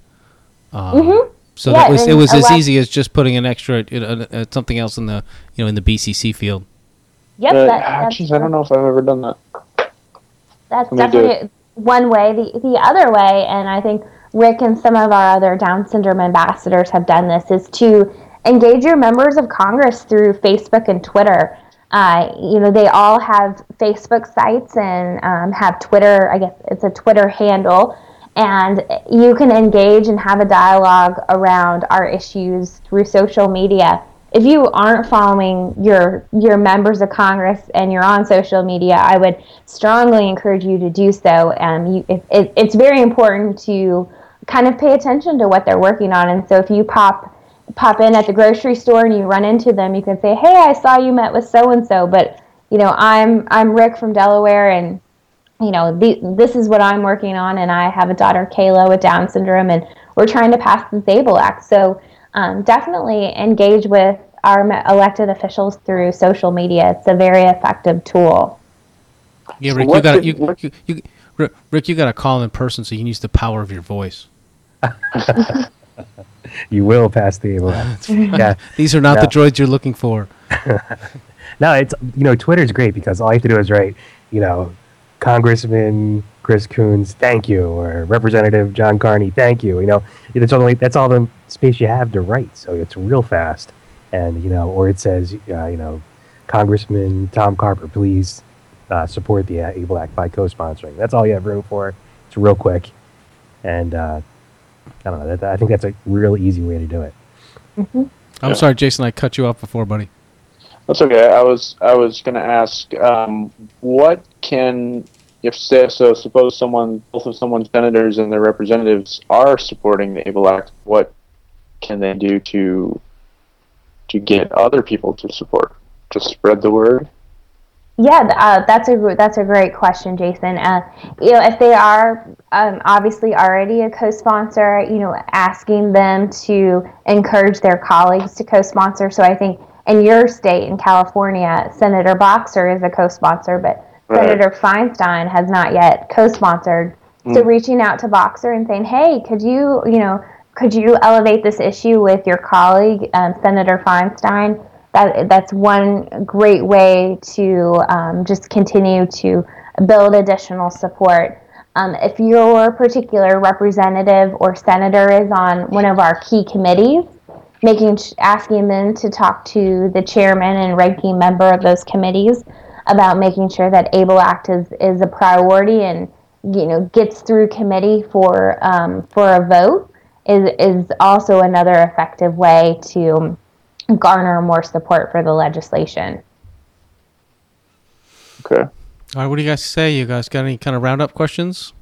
Um, mm-hmm. So yeah, that was it was as easy as just putting an extra you know, uh, something else in the you know in the BCC field. Yep. Uh, that, actually, I don't know if I've ever done that. That's definitely one way. The the other way, and I think Rick and some of our other Down syndrome ambassadors have done this, is to engage your members of Congress through Facebook and Twitter. Uh, you know, they all have Facebook sites and um, have Twitter. I guess it's a Twitter handle, and you can engage and have a dialogue around our issues through social media if you aren't following your your members of Congress and you're on social media, I would strongly encourage you to do so. Um, you, it, it, it's very important to kind of pay attention to what they're working on. And so if you pop pop in at the grocery store and you run into them, you can say, "Hey, I saw you met with so and so, but you know, I'm I'm Rick from Delaware, and you know, the, this is what I'm working on, and I have a daughter, Kayla, with Down syndrome, and we're trying to pass the ABLE Act." So um, definitely engage with our elected officials through social media. It's a very effective tool. Yeah, Rick, you got you, you, you, Rick, you got to call in person so you can use the power of your voice. you will pass the able. yeah, these are not no. the droids you're looking for. no, it's you know Twitter's great because all you have to do is write, you know, Congressman Chris Coons, thank you, or Representative John Carney, thank you. You know, that's only that's all the space you have to write, so it's real fast and you know, or it says, uh, you know, Congressman Tom Carper, please uh, support the uh, Able Act by co-sponsoring. That's all you have room for. It's real quick, and uh, I don't know. That, I think that's a real easy way to do it. Mm-hmm. I'm yeah. sorry, Jason. I cut you off before, buddy. That's okay. I was I was going to ask, um, what can if say, so suppose someone both of someone's senators and their representatives are supporting the Able Act, what can they do to to get other people to support? to spread the word. Yeah, uh, that's a that's a great question, Jason. Uh, you know, if they are um, obviously already a co-sponsor, you know, asking them to encourage their colleagues to co-sponsor. So I think in your state, in California, Senator Boxer is a co-sponsor, but right. Senator Feinstein has not yet co-sponsored. Mm. So reaching out to Boxer and saying, "Hey, could you, you know, could you elevate this issue with your colleague, um, Senator Feinstein? That, that's one great way to um, just continue to build additional support. Um, if your particular representative or senator is on one of our key committees, making asking them to talk to the chairman and ranking member of those committees about making sure that ABLE Act is, is a priority and you know gets through committee for um, for a vote is is also another effective way to garner more support for the legislation. Okay. All right, what do you guys say? You guys got any kind of roundup questions?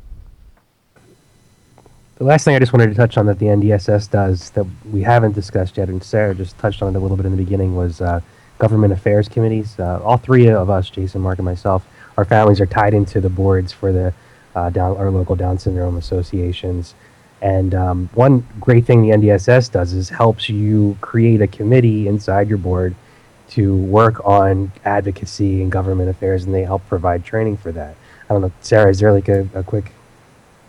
the last thing I just wanted to touch on that the NDSS does that we haven't discussed yet, and Sarah just touched on it a little bit in the beginning, was uh, government affairs committees. Uh, all three of us, Jason, Mark, and myself, our families are tied into the boards for the uh, down, our local Down syndrome associations. And um, one great thing the NDSS does is helps you create a committee inside your board to work on advocacy and government affairs, and they help provide training for that. I don't know, Sarah, is there like a, a quick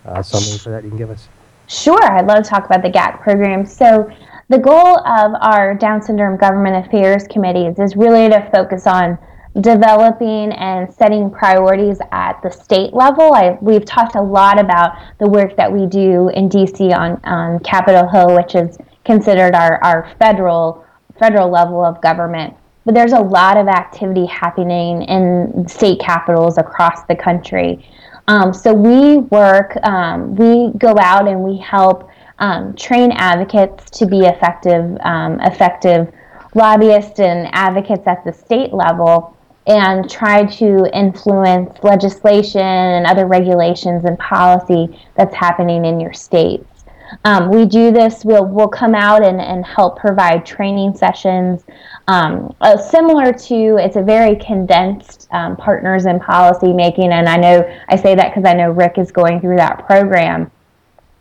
uh, summary for that you can give us? Sure, I'd love to talk about the GAC program. So, the goal of our Down Syndrome Government Affairs committees is really to focus on developing and setting priorities at the state level. I, we've talked a lot about the work that we do in DC on, on Capitol Hill, which is considered our, our federal federal level of government. But there's a lot of activity happening in state capitals across the country. Um, so we work, um, we go out and we help um, train advocates to be effective, um, effective lobbyists and advocates at the state level and try to influence legislation and other regulations and policy that's happening in your states. Um, we do this, we'll, we'll come out and, and help provide training sessions. Um, uh, similar to, it's a very condensed um, partners in policy making, and I know I say that because I know Rick is going through that program.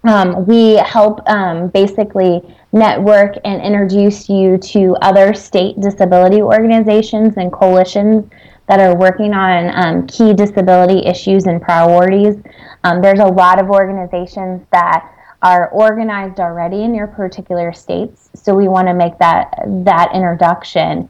Um, we help um, basically network and introduce you to other state disability organizations and coalitions that are working on um, key disability issues and priorities. Um, there's a lot of organizations that are organized already in your particular states, so we want to make that that introduction.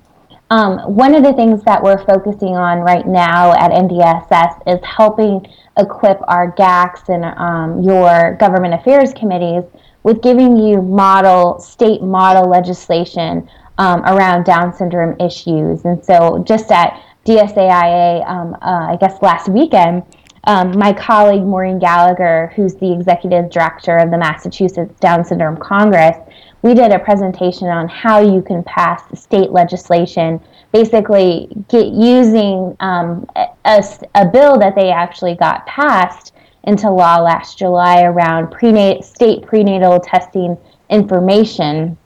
Um, one of the things that we're focusing on right now at NDSS is helping equip our GACs and um, your government affairs committees with giving you model state model legislation um, around Down syndrome issues. And so, just at DSAIA, um, uh, I guess last weekend, um, my colleague Maureen Gallagher, who's the executive director of the Massachusetts Down Syndrome Congress, we did a presentation on how you can pass state legislation, basically get using um, a, a, bill that they actually got passed into law last July around prenat- state prenatal testing information.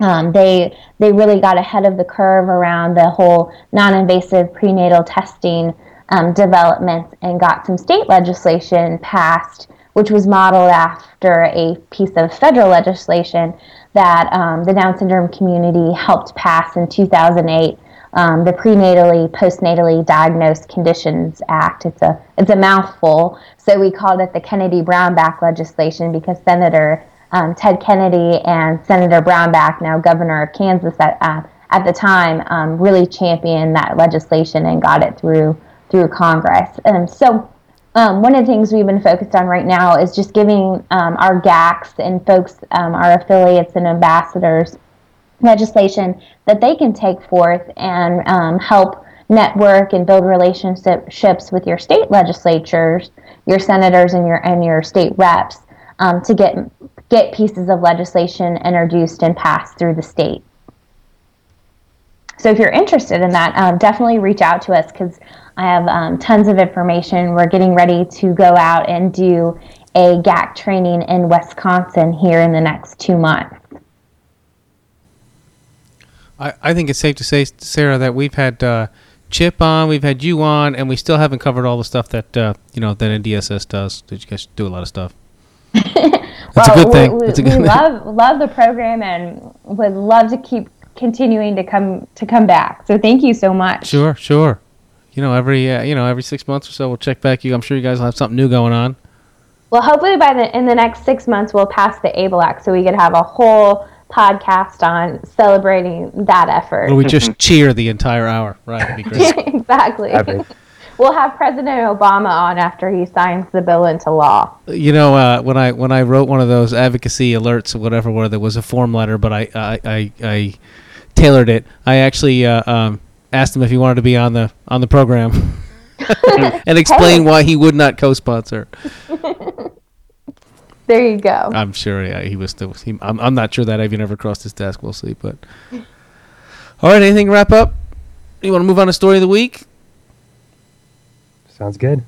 Um, they they really got ahead of the curve around the whole non-invasive prenatal testing um, developments and got some state legislation passed, which was modeled after a piece of federal legislation that um, the Down syndrome community helped pass in 2008 um, the prenatally postnatally diagnosed conditions act. It's a it's a mouthful. So we called it the kennedy brownback legislation because senator um, ted kennedy and senator brownback now governor of kansas at, uh, at the time um, really championed that legislation and got it through through congress. And so um, one of the things we've been focused on right now is just giving um, our GACs and folks, um, our affiliates and ambassadors, legislation that they can take forth and um, help network and build relationships with your state legislatures, your senators, and your and your state reps um, to get get pieces of legislation introduced and passed through the state. So if you're interested in that, um, definitely reach out to us because I have um, tons of information. We're getting ready to go out and do a GAC training in Wisconsin here in the next two months. I, I think it's safe to say, Sarah, that we've had uh, Chip on, we've had you on, and we still haven't covered all the stuff that uh, you know that NDSS does. Did you guys do a lot of stuff? That's well, a good thing. We, a good we love love the program and would love to keep continuing to come to come back. So thank you so much. Sure, sure. You know, every uh, you know every six months or so, we'll check back. You, I'm sure you guys will have something new going on. Well, hopefully by the in the next six months, we'll pass the ABLE Act, so we could have a whole podcast on celebrating that effort. Or we just cheer the entire hour, right? exactly. We'll have President Obama on after he signs the bill into law. You know, uh, when I when I wrote one of those advocacy alerts or whatever, where there was a form letter, but I I, I, I tailored it. I actually uh, um, asked him if he wanted to be on the on the program and explain hey. why he would not co-sponsor. There you go. I'm sure yeah, he was still. He, I'm, I'm not sure that I've ever crossed his desk. We'll see. But all right, anything to wrap up? You want to move on to story of the week? Sounds good.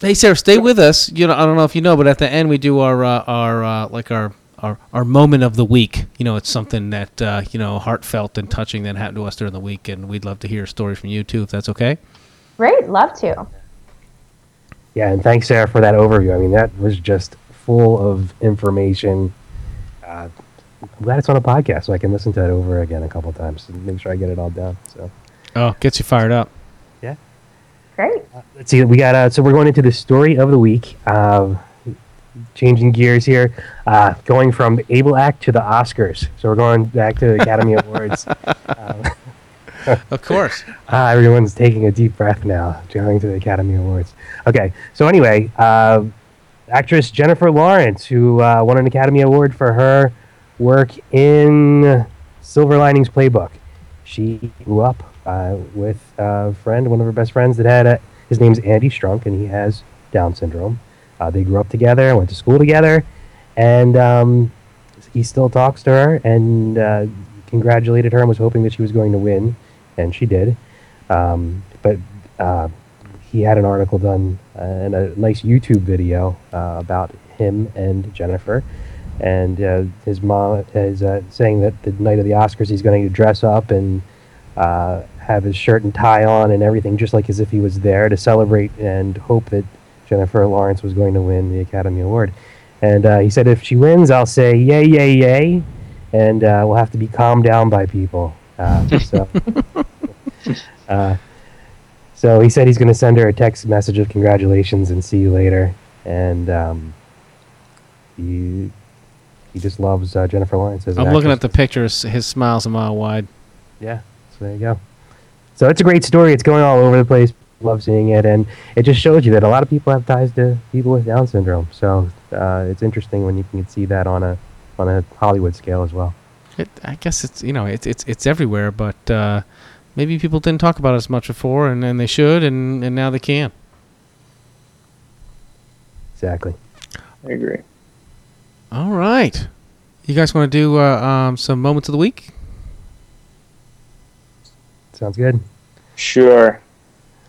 Hey Sarah, stay with us. You know, I don't know if you know, but at the end we do our uh, our uh, like our, our our moment of the week. You know, it's something that uh, you know heartfelt and touching that happened to us during the week, and we'd love to hear a story from you too, if that's okay. Great, love to. Yeah, and thanks, Sarah, for that overview. I mean, that was just full of information. Uh, I'm glad it's on a podcast, so I can listen to it over again a couple times and make sure I get it all down. So Oh, gets you fired up. Yeah. Great. let's see. We got uh, so we're going into the story of the week. Uh, changing gears here, uh, going from Able Act to the Oscars. So we're going back to the Academy Awards. Um, Of course. Ah, everyone's taking a deep breath now, going to the Academy Awards. Okay, so anyway, uh, actress Jennifer Lawrence, who uh, won an Academy Award for her work in Silver Linings Playbook. She grew up uh, with a friend, one of her best friends that had a, his name's Andy Strunk, and he has Down syndrome. Uh, they grew up together, went to school together, and um, he still talks to her and uh, congratulated her and was hoping that she was going to win, and she did. Um, but uh, he had an article done uh, and a nice YouTube video uh, about him and Jennifer. And uh, his mom is uh, saying that the night of the Oscars, he's going to dress up and uh, have his shirt and tie on and everything, just like as if he was there to celebrate and hope that Jennifer Lawrence was going to win the Academy Award. And uh, he said, if she wins, I'll say yay, yay, yay, and we'll have to be calmed down by people. So, so he said he's going to send her a text message of congratulations and see you later. And um, he he just loves uh, Jennifer Lawrence. As I'm looking at the pictures. His smile's a mile wide. Yeah, so there you go. So it's a great story. It's going all over the place. Love seeing it, and it just shows you that a lot of people have ties to people with Down syndrome. So uh, it's interesting when you can see that on a on a Hollywood scale as well. It, I guess it's you know it's it's it's everywhere, but uh, maybe people didn't talk about it as much before, and, and they should, and, and now they can. Exactly. I agree. All right, you guys want to do uh, um, some moments of the week? Sounds good. Sure.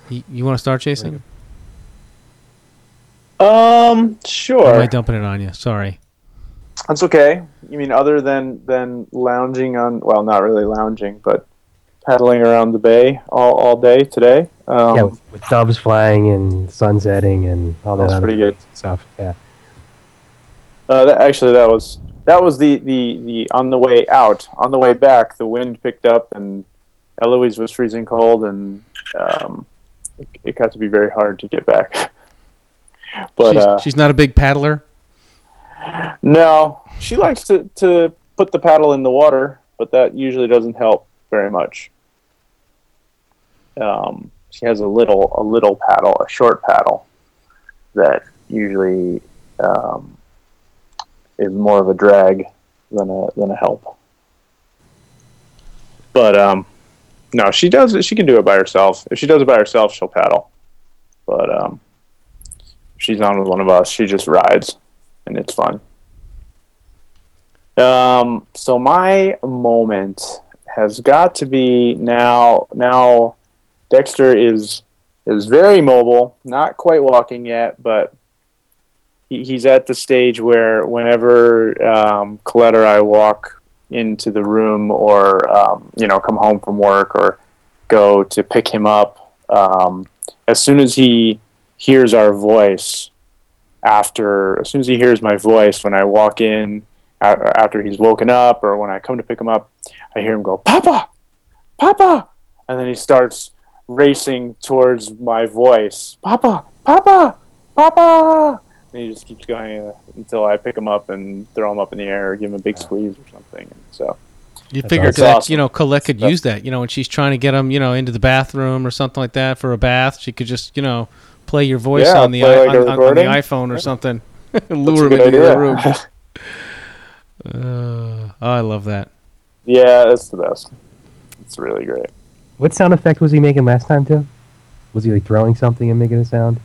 You, you want to start, Jason? Um, Or sure. am I dumping it on you? Sorry. That's okay. You mean other than than lounging on? Well, not really lounging, but paddling around the bay all, all day today. Um, yeah, with, with doves flying and sun setting and all that That's pretty good. stuff. Yeah. Uh, that, actually, that was that was the, the, the on the way out. On the way back, the wind picked up, and Eloise was freezing cold, and um, it, it got to be very hard to get back. but she's, uh, she's not a big paddler. no, she likes to, to put the paddle in the water, but that usually doesn't help very much. Um, she has a little a little paddle, a short paddle, that usually um, is more of a drag than a than a help. But um, no, she does. it- She can do it by herself. If she does it by herself, she'll paddle. But um, she's on with one of us, she just rides, and it's fun. Um, so my moment has got to be now. Now, Dexter is is very mobile, not quite walking yet, but he, he's at the stage where whenever um, Colette or I walk into the room, or um, you know, come home from work, or go to pick him up, um, as soon as he hears our voice, after as soon as he hears my voice when I walk in after he's woken up or when I come to pick him up, I hear him go, Papa, Papa. And then he starts racing towards my voice, Papa, Papa, Papa. And he just keeps going uh, until I pick him up and throw him up in the air or give him a big squeeze or something. And so, You That's figure awesome. that Awesome. you know Colette could That's- use that. You know, when she's trying to get him, you know, into the bathroom or something like that for a bath, she could just you know play your voice Yeah, on the i- like on, on- on the iPhone or Yeah. something. that's Lure him into the room. Uh, oh, I love that. yeah, that's the best. It's really great. What sound effect was he making last time too? Was he like throwing something and making a sound?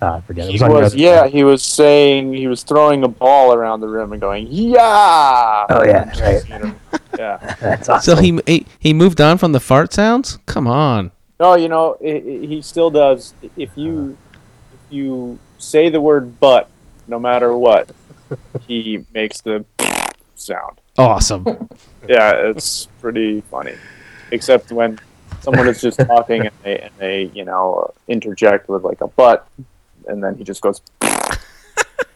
Ah, I forget. It He was was, yeah, side. he was saying he was throwing a ball around the room and going, yeah. Oh, yeah, And right. you know, yeah. That's So awesome. he, he he moved on from the fart sounds. Come on. No, you know, he, he still does. If you if you say the word "but," no matter what, he makes the sound. Awesome. Yeah, it's pretty funny. Except when someone is just talking and they, and they you know interject with like a butt, and then he just goes.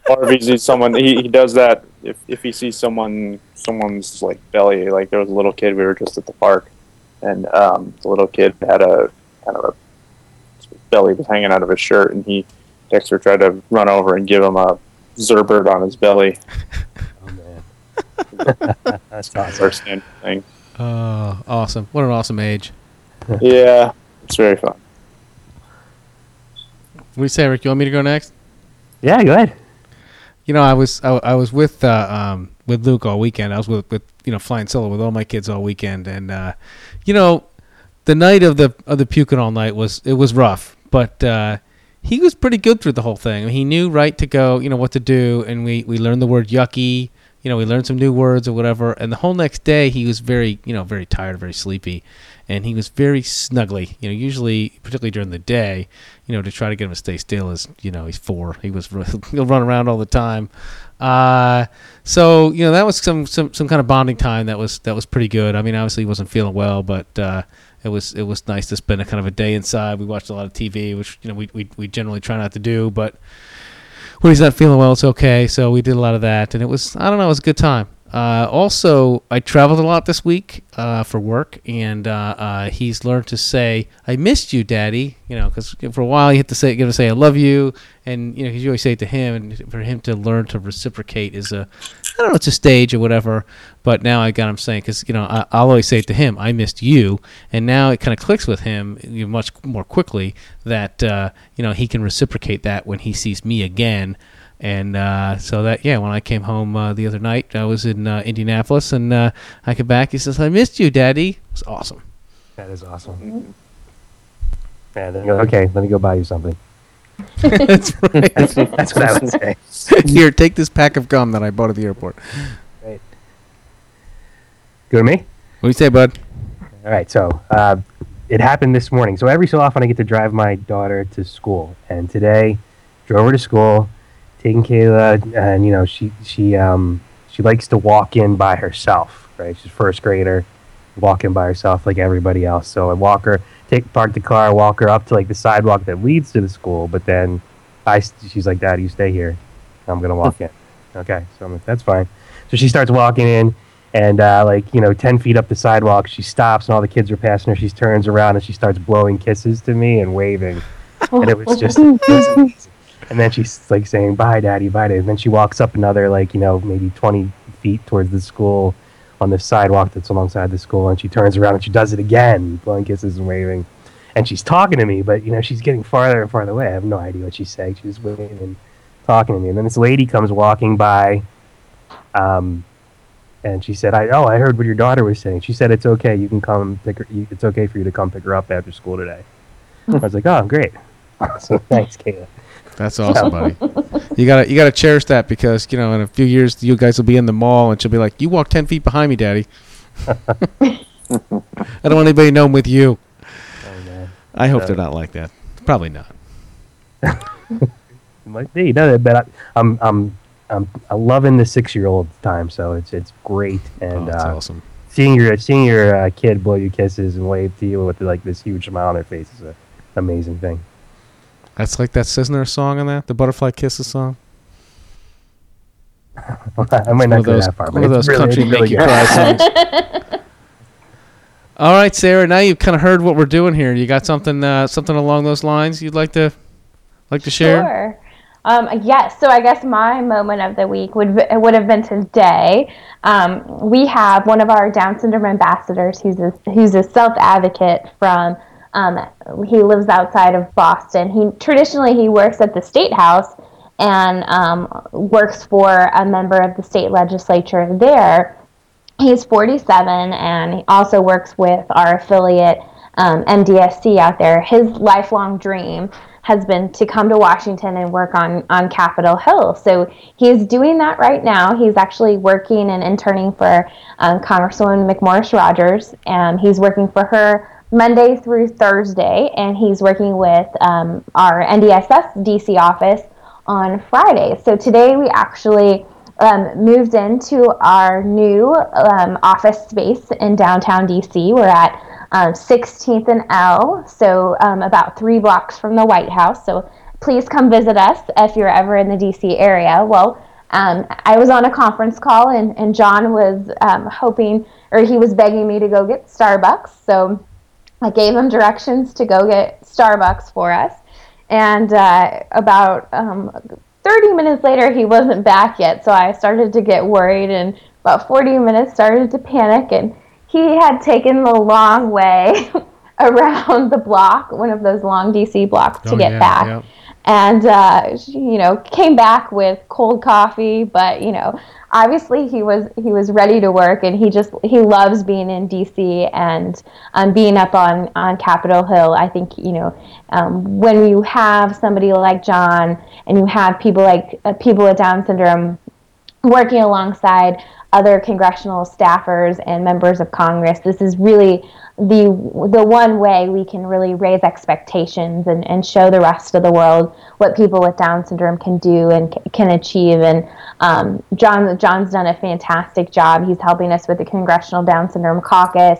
or if he sees someone, he, he does that. If, if he sees someone, someone's like belly, like there was a little kid. We were just at the park, and um, the little kid had a kind of a belly was hanging out of his shirt, and he Dexter tried to run over and give him a zerbert on his belly. Oh man, that's awesome. First name thing. Oh, awesome. What an awesome age. Yeah, it's very fun. What do you say, Rick? You want me to go next? Yeah, go ahead. You know, I was I, I was with uh, um, with Luke all weekend. I was with, with you know flying solo with all my kids all weekend, and uh, you know, the night of the of the puking all night was it was rough, but uh, he was pretty good through the whole thing. He knew right to go, you know what to do, and we we learned the word yucky. You know, we learned some new words or whatever, and the whole next day he was very you know very tired, very sleepy, and he was very snuggly. You know, usually particularly during the day, you know, to try to get him to stay still is you know he's four. He was he'll run around all the time. Uh, so you know that was some, some some kind of bonding time that was that was pretty good. I mean, obviously he wasn't feeling well, but uh, it was it was nice to spend a kind of a day inside. We watched a lot of TV, which you know we we, we generally try not to do, but when he's not feeling well, it's okay. So we did a lot of that, and it was I don't know, it was a good time. Uh, also, I traveled a lot this week uh, for work, and uh, uh, he's learned to say "I missed you, Daddy." You know, because for a while he had to say, have to say "I love you," and you know, 'cause you always say it to him, and for him to learn to reciprocate is a, I don't know, it's a stage or whatever. But now I got him saying, because you know, I, I'll always say it to him, "I missed you," and now it kind of clicks with him much more quickly that uh, you know he can reciprocate that when he sees me again. And uh, so that yeah, when I came home uh, the other night, I was in uh, Indianapolis, and uh, I came back. He says, "I missed you, Daddy." It's awesome. That is awesome. Yeah, then go, okay, let me go buy you something. That's right. That's, that's what I would say. Here, take this pack of gum that I bought at the airport. Right. Go to me. What do you say, bud? All right, so uh, it happened this morning. So every so often I get to drive my daughter to school, and today drove her to school, taking Kayla, and you know she she um she likes to walk in by herself, right? She's first grader, walking by herself like everybody else. So I walk her, take park the car, walk her up to like the sidewalk that leads to the school, but then I she's like, Dad, you stay here. I'm gonna walk in. Okay, so I'm like, that's fine. So she starts walking in, and uh, like you know, ten feet up the sidewalk, she stops, and all the kids are passing her. She turns around and she starts blowing kisses to me and waving, and it was just. it was amazing. And then she's like saying bye, daddy, bye, daddy. And then she walks up another like you know maybe twenty feet towards the school, on the sidewalk that's alongside the school, and she turns around and she does it again, blowing kisses and waving. And she's talking to me, but you know she's getting farther and farther away. I have no idea what she's saying. She's waving and talking to me, and then this lady comes walking by, um, and she said, "I oh I heard what your daughter was saying. She said it's okay. You can come pick her. You, it's okay for you to come pick her up after school today." I was like, "Oh, great, awesome, thanks, Kayla." That's awesome, buddy. You gotta you gotta cherish that because you know in a few years you guys will be in the mall and she'll be like, "You walk ten feet behind me, Daddy." I don't want anybody to know I'm with you. Oh I hope Uh, they're not like that. Probably not. it might be. No, but I, I'm I'm I'm I'm loving the six year old time, so it's it's great Oh, and that's uh, awesome. seeing your seeing your uh, kid blow you kisses and wave to you with like this huge smile on their face is an amazing thing. That's like that. Isn't there a song on that? The Butterfly Kisses song. I might one not of go those, that far, one of those really, country really make you cry songs. All right, Sarah. Now you've kind of heard what we're doing here. You got something uh, something along those lines you'd like to like to share? Sure. Um, yes. So I guess my moment of the week would would have been today. Um, we have one of our Down syndrome ambassadors who's a, who's a self advocate from. Um, he lives outside of Boston. He traditionally he works at the state house and um, works for a member of the state legislature there. He's 47 and he also works with our affiliate um, MDSC out there. His lifelong dream has been to come to Washington and work on on Capitol Hill. So he is doing that right now. He's actually working and interning for um, Congresswoman McMorris Rodgers, and he's working for her Monday through Thursday, and he's working with um, our NDSS DC office on Friday. So today we actually um, moved into our new um, office space in downtown DC. We're at um, 16th and L, so um, about three blocks from the White House. So please come visit us if you're ever in the DC area. Well, um, I was on a conference call, and, and John was um, hoping, or he was begging me to go get Starbucks. So I gave him directions to go get Starbucks for us. And uh, about um, 30 minutes later, he wasn't back yet. So I started to get worried, and about 40 minutes started to panic. And he had taken the long way around the block, one of those long DC blocks, to Oh, get yeah, back yep. and uh, you know came back with cold coffee but you know obviously he was he was ready to work and he just he loves being in dc and um, being up on on capitol hill i think you know um, when you have somebody like john and you have people like uh, people with down syndrome working alongside other congressional staffers and members of Congress. This is really the the one way we can really raise expectations and, and show the rest of the world what people with Down syndrome can do and c- can achieve. And um, John John's done a fantastic job. He's helping us with the Congressional Down Syndrome Caucus.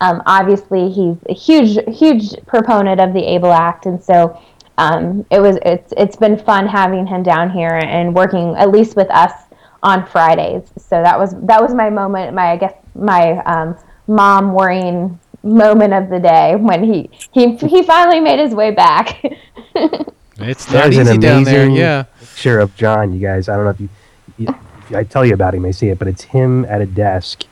Um, obviously, he's a huge huge proponent of the ABLE Act, and so um, it was it's it's been fun having him down here and working at least with us on Fridays. So that was that was my moment, my I guess my um, mom worrying moment of the day when he he he finally made his way back. It's not There's an easy down there. amazing Yeah. picture of John, you guys. I don't know if you, you if I tell you about him, I see it, but it's him at a desk,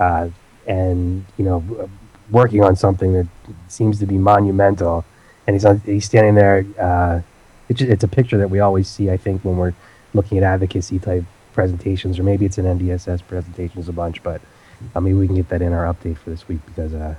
uh, and you know, working on something that seems to be monumental, and he's on, he's standing there. Uh, it's it's a picture that we always see, I think, when we're looking at advocacy type presentations, or maybe it's an NDSS presentations a bunch, but I mean, we can get that in our update for this week because uh,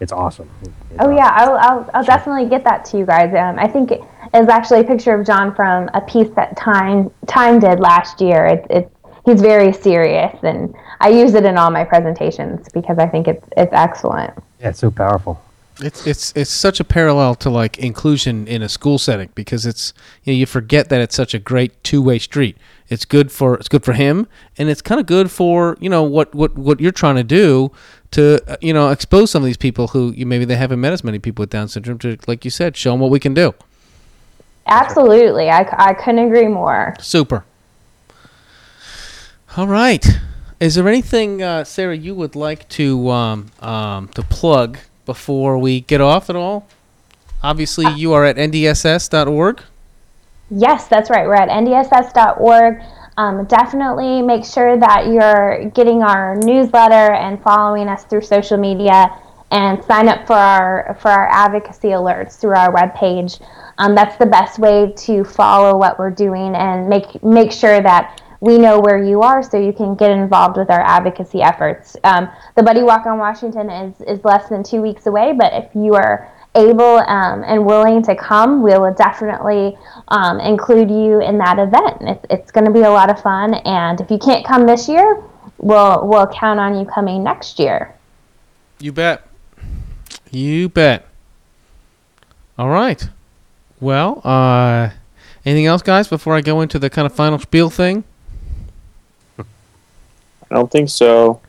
it's awesome. It's oh awesome. yeah, I'll I'll, I'll definitely get that to you guys. Um, I think it is actually a picture of John from a piece that Time Time did last year. It's it's he's very serious, and I use it in all my presentations because I think it's it's excellent. Yeah, it's so powerful. It's it's it's such a parallel to like inclusion in a school setting because it's you know you forget that it's such a great two way street. It's good for it's good for him and it's kind of good for you know what what what you're trying to do to uh, you know expose some of these people who you maybe they haven't met as many people with Down syndrome to like you said show them what we can do. Absolutely, I, I couldn't agree more. Super. All right. Is there anything, uh, Sarah, you would like to um, um, to plug before we get off at all? Obviously, you are at ndss.org. Yes, that's right. We're at ndss.org. Um, definitely make sure that you're getting our newsletter and following us through social media, and sign up for our for our advocacy alerts through our webpage. Um, that's the best way to follow what we're doing and make make sure that we know where you are so you can get involved with our advocacy efforts. Um, the Buddy Walk on Washington is, is less than two weeks away, but if you are able um, and willing to come, we will definitely um, include you in that event. It's, it's going to be a lot of fun, and if you can't come this year, we'll, we'll count on you coming next year. You bet. You bet. All right. Well, uh, anything else, guys, before I go into the kind of final spiel thing? I don't think so.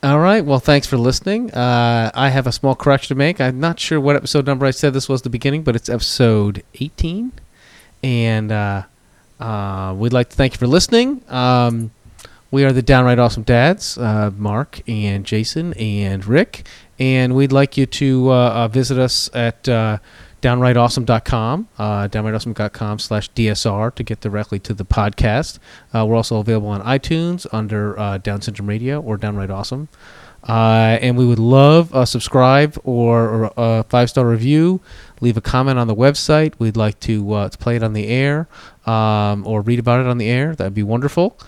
All right. Well, thanks for listening. Uh, I have a small correction to make. I'm not sure what episode number I said this was the beginning, but it's episode 18. And uh, uh, we'd like to thank you for listening. Um, we are the Downright Awesome Dads, uh, Mark and Jason and Rick. And we'd like you to uh, uh, visit us at downrightawesome.com, uh, downrightawesome.com slash DSR to get directly to the podcast. Uh, we're also available on iTunes under uh, Down Syndrome Radio or Downright Awesome. Uh, and we would love a subscribe or, or a five star review. Leave a comment on the website. We'd like to, uh, to play it on the air um, or read about it on the air. That'd be wonderful.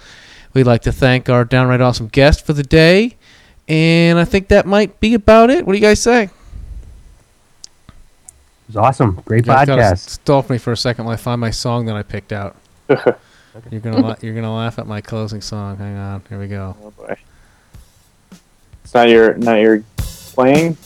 We'd like to thank our downright awesome guest for the day. And I think that might be about it. What do you guys say? It was awesome. Great You guys gotta podcast. s- me for a second while I find my song that I picked out. You're gonna la- you're gonna laugh at my closing song. Hang on, here we go. Oh boy. It's not your not your playing.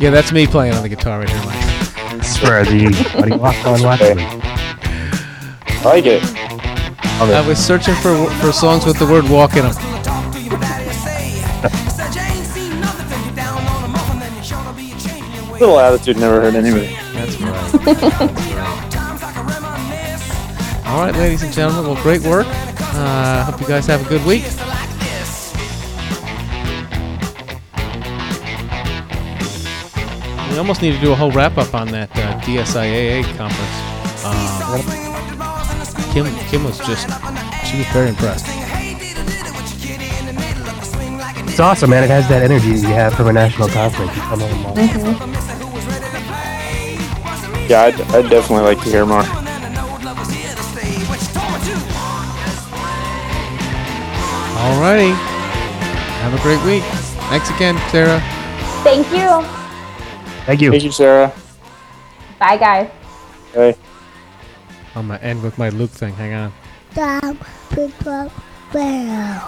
Yeah, that's me playing on the guitar right here, Mike. For the what do you on watching? I like it. I was searching for for songs with the word walk in them. Little attitude never hurt anybody. That's right. That's right. All right, ladies and gentlemen. Well, great work. Uh, hope you guys have a good week. We almost need to do a whole wrap up on that uh, DSIAA conference. Uh, Kim, Kim was just, she was very impressed. It's awesome, man. It has that energy you have from a national conference. You come home and- Yeah, I'd, I'd definitely like to hear more. All righty. Have a great week. Thanks again, Sarah. Thank you. Thank you. Thank you, Sarah. Bye, guys. Hey. I'm going to end with my Luke thing. Hang on. Dog, big dog, bear.